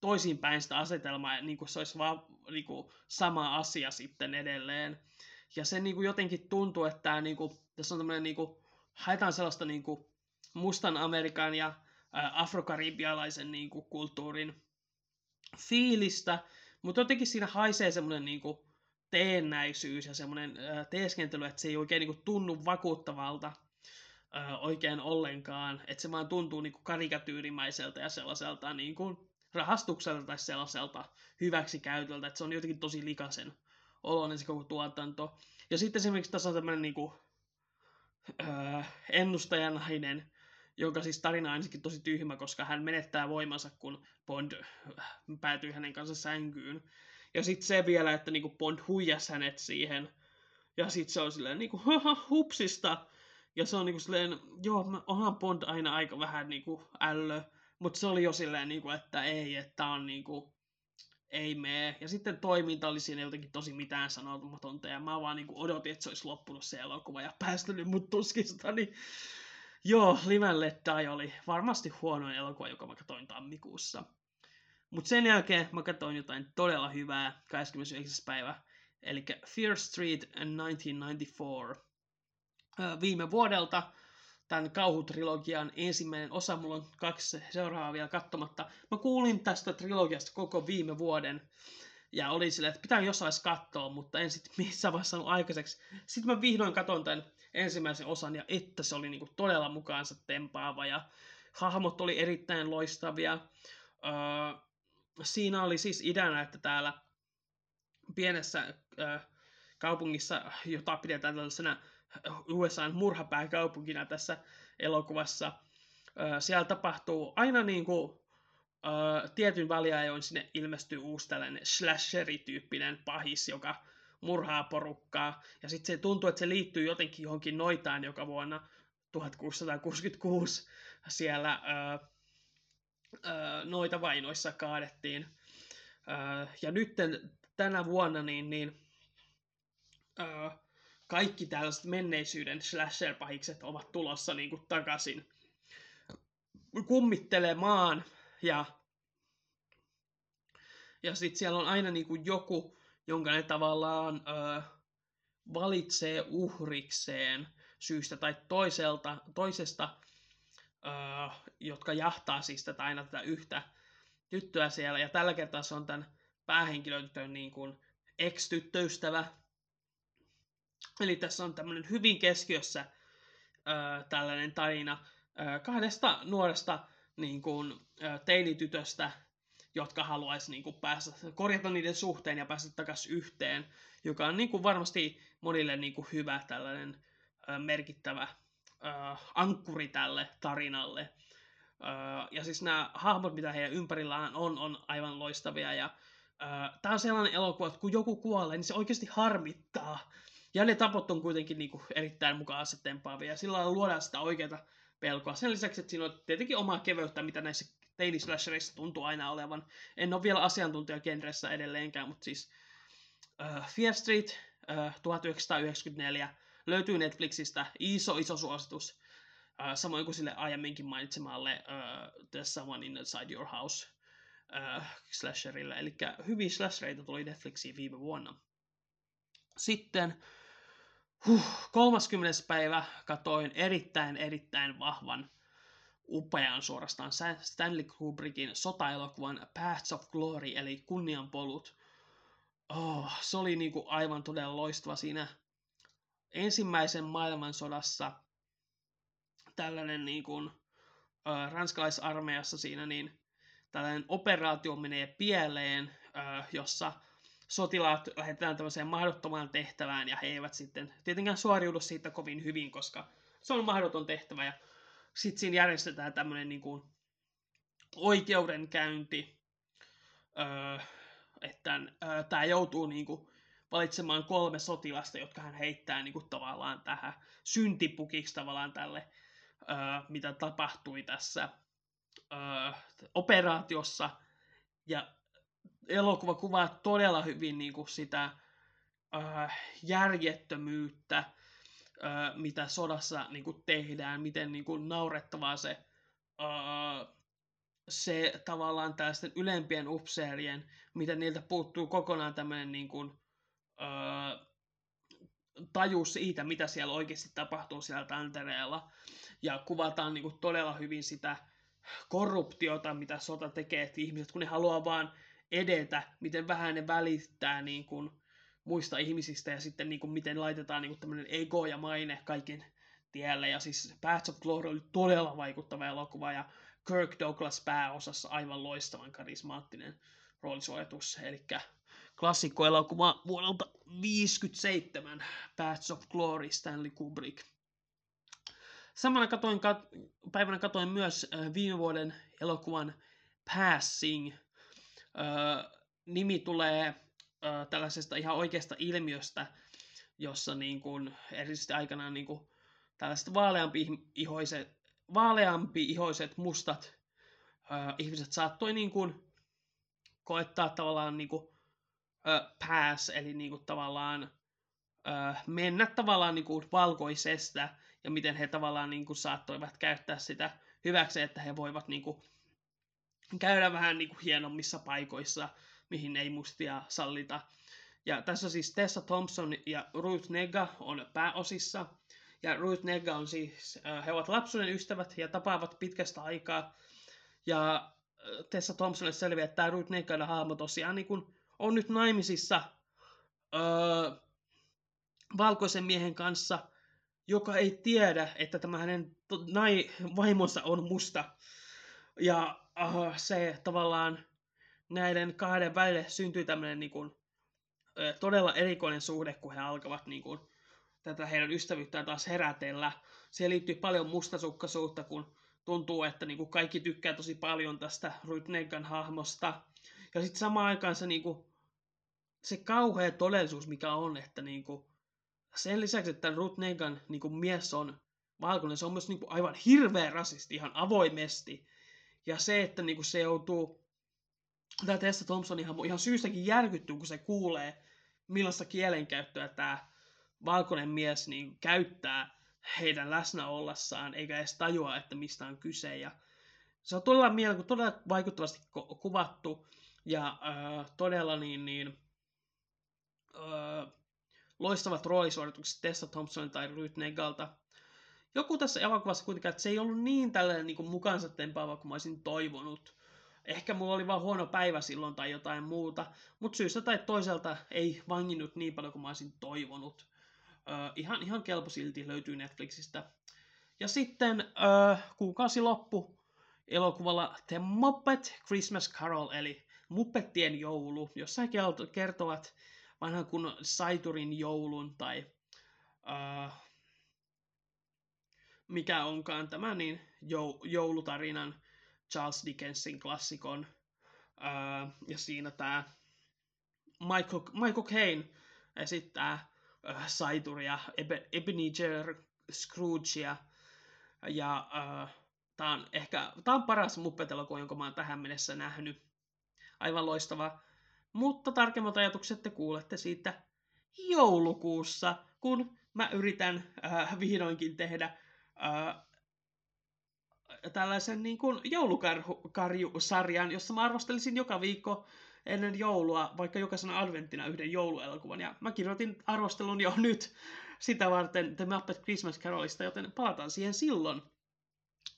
toisinpäin sitä asetelmaa, niin kuin se olisi vaan niin kuin, sama asia sitten edelleen. Ja se niin kuin, jotenkin tuntuu, että tämä, niin kuin, tässä on tämmöinen, niin kuin, haetaan sellaista niin kuin, mustan Amerikan ja afrokaribialaisen niin kuin, kulttuurin fiilistä, mutta jotenkin siinä haisee semmoinen niinku teennäisyys ja semmoinen äh, teeskentely, että se ei oikein niinku tunnu vakuuttavalta äh, oikein ollenkaan, että se vaan tuntuu niinku karikatyyrimäiseltä ja sellaiselta niinku rahastukselta tai sellaiselta hyväksikäytöltä, että se on jotenkin tosi likaisen oloinen se koko tuotanto. Ja sitten esimerkiksi tässä on tämmöinen niinku, äh, ennustajanainen, jonka siis tarina on ainakin tosi tyhmä, koska hän menettää voimansa, kun Bond äh, päätyy hänen kanssa sänkyyn. Ja sitten se vielä, että niinku Bond huijas hänet siihen. Ja sitten se on silleen niinku, haha, hupsista. Ja se on niinku silleen, joo, onhan Bond aina aika vähän niinku ällö. Mutta se oli jo silleen, niinku, että ei, että on niinku, ei mene. Ja sitten toiminta oli siinä jotenkin tosi mitään sanomatonta. Ja mä vaan niinku odotin, että se olisi loppunut se elokuva ja päästänyt mut tuskista. Niin Joo, Live Let Die oli varmasti huonoin elokuva, joka mä katsoin tammikuussa. Mutta sen jälkeen mä katsoin jotain todella hyvää 29. päivä, eli Fear Street 1994. Viime vuodelta tämän kauhutrilogian ensimmäinen osa, mulla on kaksi seuraavaa vielä katsomatta. Mä kuulin tästä trilogiasta koko viime vuoden, Ja oli silleen, että pitää jossain katsoa, mutta en sitten missään vaiheessa saanut aikaiseksi. Sitten mä vihdoin katon tämän ensimmäisen osan, ja että se oli niinku todella mukaansa tempaava, ja hahmot oli erittäin loistavia. Öö, siinä oli siis idänä, että täällä pienessä öö, kaupungissa, jota pidetään tällaisena USAn murhapääkaupunkina tässä elokuvassa, siellä tapahtuu aina niin kuin tietyn väliajoin sinne ilmestyy uusi tällainen slasheri-tyyppinen pahis, joka murhaa porukkaa. Ja sitten se tuntuu, että se liittyy jotenkin johonkin noitaan, joka vuonna 1666 siellä noita vainoissa kaadettiin. Ja nyt tänä vuonna niin, niin kaikki tällaiset menneisyyden slasher-pahikset ovat tulossa niin kuin takaisin kummittelemaan ja, ja sitten siellä on aina niinku joku, jonka ne tavallaan ö, valitsee uhrikseen syystä tai toiselta, toisesta, ö, jotka jahtaa siis tätä aina tätä yhtä tyttöä siellä. Ja tällä kertaa se on tämän päähenkilötytön niin kuin ex-tyttöystävä. Eli tässä on tämmöinen hyvin keskiössä ö, tällainen tarina ö, kahdesta nuoresta niin kuin, teinitytöstä, jotka haluaisi niin kuin, päästä, korjata niiden suhteen ja päästä takaisin yhteen, joka on niin kuin, varmasti monille niin kuin, hyvä tällainen ö, merkittävä ö, ankkuri tälle tarinalle. Ö, ja siis nämä hahmot, mitä heidän ympärillään on, on aivan loistavia. Ja tämä on sellainen elokuva, että kun joku kuolee, niin se oikeasti harmittaa. Ja ne tapot on kuitenkin niin kuin, erittäin mukaan asetempaavia. Sillä lailla luodaan sitä oikeaa pelkoa. Sen lisäksi, että siinä on tietenkin omaa keveyttä, mitä näissä teinislashereissa tuntuu aina olevan. En ole vielä asiantuntija genressä edelleenkään, mutta siis uh, Fear Street uh, 1994 löytyy Netflixistä. Iso, iso suositus. Uh, samoin kuin sille aiemminkin mainitsemalle uh, The Someone Inside Your House uh, slasherille. Eli hyviä slashereita tuli Netflixiin viime vuonna. Sitten Huh, 30. päivä katoin erittäin, erittäin vahvan, upean suorastaan Stanley Kubrickin sotaelokuvan Paths of Glory, eli kunnianpolut. Oh, se oli niinku aivan todella loistava siinä ensimmäisen maailmansodassa tällainen niin äh, ranskalaisarmeijassa siinä, niin tällainen operaatio menee pieleen, äh, jossa sotilaat lähetetään tämmöiseen mahdottomaan tehtävään ja he eivät sitten tietenkään suoriudu siitä kovin hyvin, koska se on mahdoton tehtävä ja sitten siinä järjestetään tämmöinen niin kuin oikeudenkäynti, öö, että tämä joutuu niin kuin valitsemaan kolme sotilasta, jotka hän heittää niin kuin tavallaan tähän syntipukiksi tavallaan tälle, mitä tapahtui tässä operaatiossa. Ja elokuva kuvaa todella hyvin niin kuin sitä äh, järjettömyyttä, äh, mitä sodassa niin kuin tehdään, miten niin kuin naurettavaa se, äh, se tavallaan tällaisten ylempien upseerien, miten niiltä puuttuu kokonaan tämmöinen niin kuin, äh, taju siitä, mitä siellä oikeasti tapahtuu siellä tantereella. Ja kuvataan niin kuin todella hyvin sitä korruptiota, mitä sota tekee, että ihmiset, kun ne haluaa vaan edetä, miten vähän ne välittää niin kuin, muista ihmisistä ja sitten niin kuin, miten laitetaan niin kuin, tämmöinen ego ja maine kaiken tielle. Ja siis Paths of Glory oli todella vaikuttava elokuva ja Kirk Douglas pääosassa aivan loistavan karismaattinen roolisuojatus. Eli klassikkoelokuva vuodelta 57, Paths of Glory, Stanley Kubrick. Samana katoin, kat- päivänä katoin myös äh, viime vuoden elokuvan Passing – nimi tulee ö, tällaisesta ihan oikeasta ilmiöstä, jossa niin kuin, erityisesti aikanaan niin kuin, tällaiset vaaleampi ihoiset, vaaleampi ihoiset mustat ö, ihmiset saattoi niin kuin, koettaa tavallaan niin kuin, ö, pass, eli niin kuin, tavallaan ö, mennä tavallaan niin kuin, valkoisesta, ja miten he tavallaan niin kuin, saattoivat käyttää sitä hyväksi, että he voivat niin kuin, käydä vähän niin kuin hienommissa paikoissa, mihin ei mustia sallita. Ja tässä siis Tessa Thompson ja Ruth Nega on pääosissa. Ja Ruth Nega on siis, äh, he ovat lapsuuden ystävät ja tapaavat pitkästä aikaa. Ja äh, Tessa Thompsonille selviää, että tämä Ruth Negan hahmo tosiaan niin kuin on nyt naimisissa öö, valkoisen miehen kanssa, joka ei tiedä, että tämä hänen nai, vaimonsa on musta. Ja uh, se tavallaan näiden kahden välille syntyy tämmöinen niin kuin, todella erikoinen suhde, kun he alkavat niin kuin, tätä heidän ystävyyttään taas herätellä. Siihen liittyy paljon mustasukkaisuutta, kun tuntuu, että niin kuin kaikki tykkää tosi paljon tästä Rytnegan hahmosta. Ja sitten samaan aikaan se, niin kuin, se kauhea todellisuus, mikä on, että niin kuin, sen lisäksi, että Ruth Negan niin kuin mies on valkoinen, se on myös niin kuin, aivan hirveä rasisti ihan avoimesti. Ja se, että niin kuin, se joutuu, tämä Tessa Thompson ihan, ihan syystäkin järkyttyy, kun se kuulee, millaista kielenkäyttöä tämä valkoinen mies niin käyttää heidän läsnä ollessaan, eikä edes tajua, että mistä on kyse. Ja se on todella, mielen, todella vaikuttavasti kuvattu ja äh, todella niin, niin äh, loistavat roolisuoritukset Tessa Thompson tai Ruth Negalta. Joku tässä elokuvassa kuitenkaan, että se ei ollut niin tällainen niin mukansa tempaava kuin mä olisin toivonut. Ehkä mulla oli vaan huono päivä silloin tai jotain muuta, mutta syystä tai toiselta ei vanginnut niin paljon kuin mä olisin toivonut. Ö, ihan, ihan kelpo silti löytyy Netflixistä. Ja sitten ö, kuukausi loppu elokuvalla The Muppet Christmas Carol, eli Muppettien joulu, jossa he kertovat vanhan kun Saiturin joulun tai uh, mikä onkaan tämä niin joulutarinan Charles Dickensin klassikon. Uh, ja siinä tämä Michael, Michael Caine esittää uh, Saituria, Ebe, Ebenezer Scroogea. Ja tämä on ehkä tää on paras muppetelokuva, jonka mä oon tähän mennessä nähnyt. Aivan loistava mutta tarkemmat ajatukset te kuulette siitä joulukuussa, kun mä yritän äh, vihdoinkin tehdä äh, tällaisen niin kuin joulukarjusarjan, jossa mä arvostelisin joka viikko ennen joulua, vaikka jokaisena adventtina yhden jouluelokuvan. Ja mä kirjoitin arvostelun jo [laughs] nyt sitä varten The Muppet Christmas Carolista, joten palataan siihen silloin.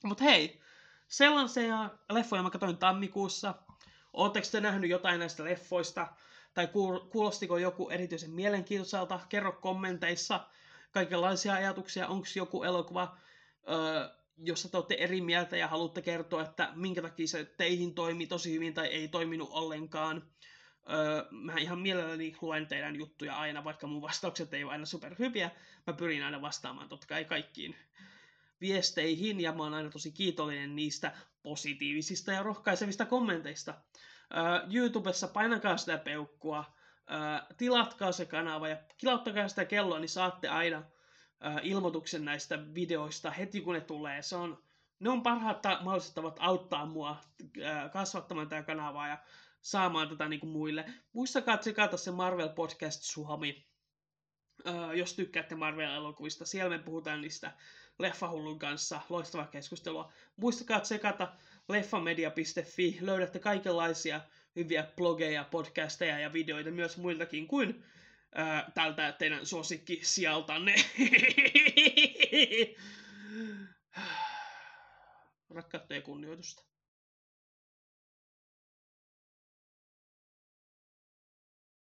Mutta hei, sellaisia leffoja mä katsoin tammikuussa. Oletteko te nähnyt jotain näistä leffoista? Tai kuulostiko joku erityisen mielenkiintoiselta? Kerro kommenteissa kaikenlaisia ajatuksia. Onko joku elokuva, öö, jossa te olette eri mieltä ja haluatte kertoa, että minkä takia se teihin toimi tosi hyvin tai ei toiminut ollenkaan. Öö, mä ihan mielelläni luen teidän juttuja aina, vaikka mun vastaukset ei ole aina superhyviä. Mä pyrin aina vastaamaan totta kai kaikkiin viesteihin ja mä oon aina tosi kiitollinen niistä positiivisista ja rohkaisevista kommenteista. Uh, YouTubessa painakaa sitä peukkua, uh, tilatkaa se kanava ja kilauttakaa sitä kelloa, niin saatte aina ilmoituksen näistä videoista heti kun ne tulee. Se on, ne on parhaat ta- mahdolliset tavat auttaa mua uh, kasvattamaan tätä kanavaa ja saamaan tätä niin kuin muille. Muistakaa tsekata se Marvel Podcast Suomi, uh, jos tykkäätte Marvel-elokuvista. Siellä me puhutaan niistä Leffahullun kanssa. Loistavaa keskustelua. Muistakaa tsekata leffamedia.fi. Löydätte kaikenlaisia hyviä blogeja, podcasteja ja videoita myös muiltakin kuin ää, tältä teidän suosikki sieltanne. [laughs] Rakkautta ja kunnioitusta.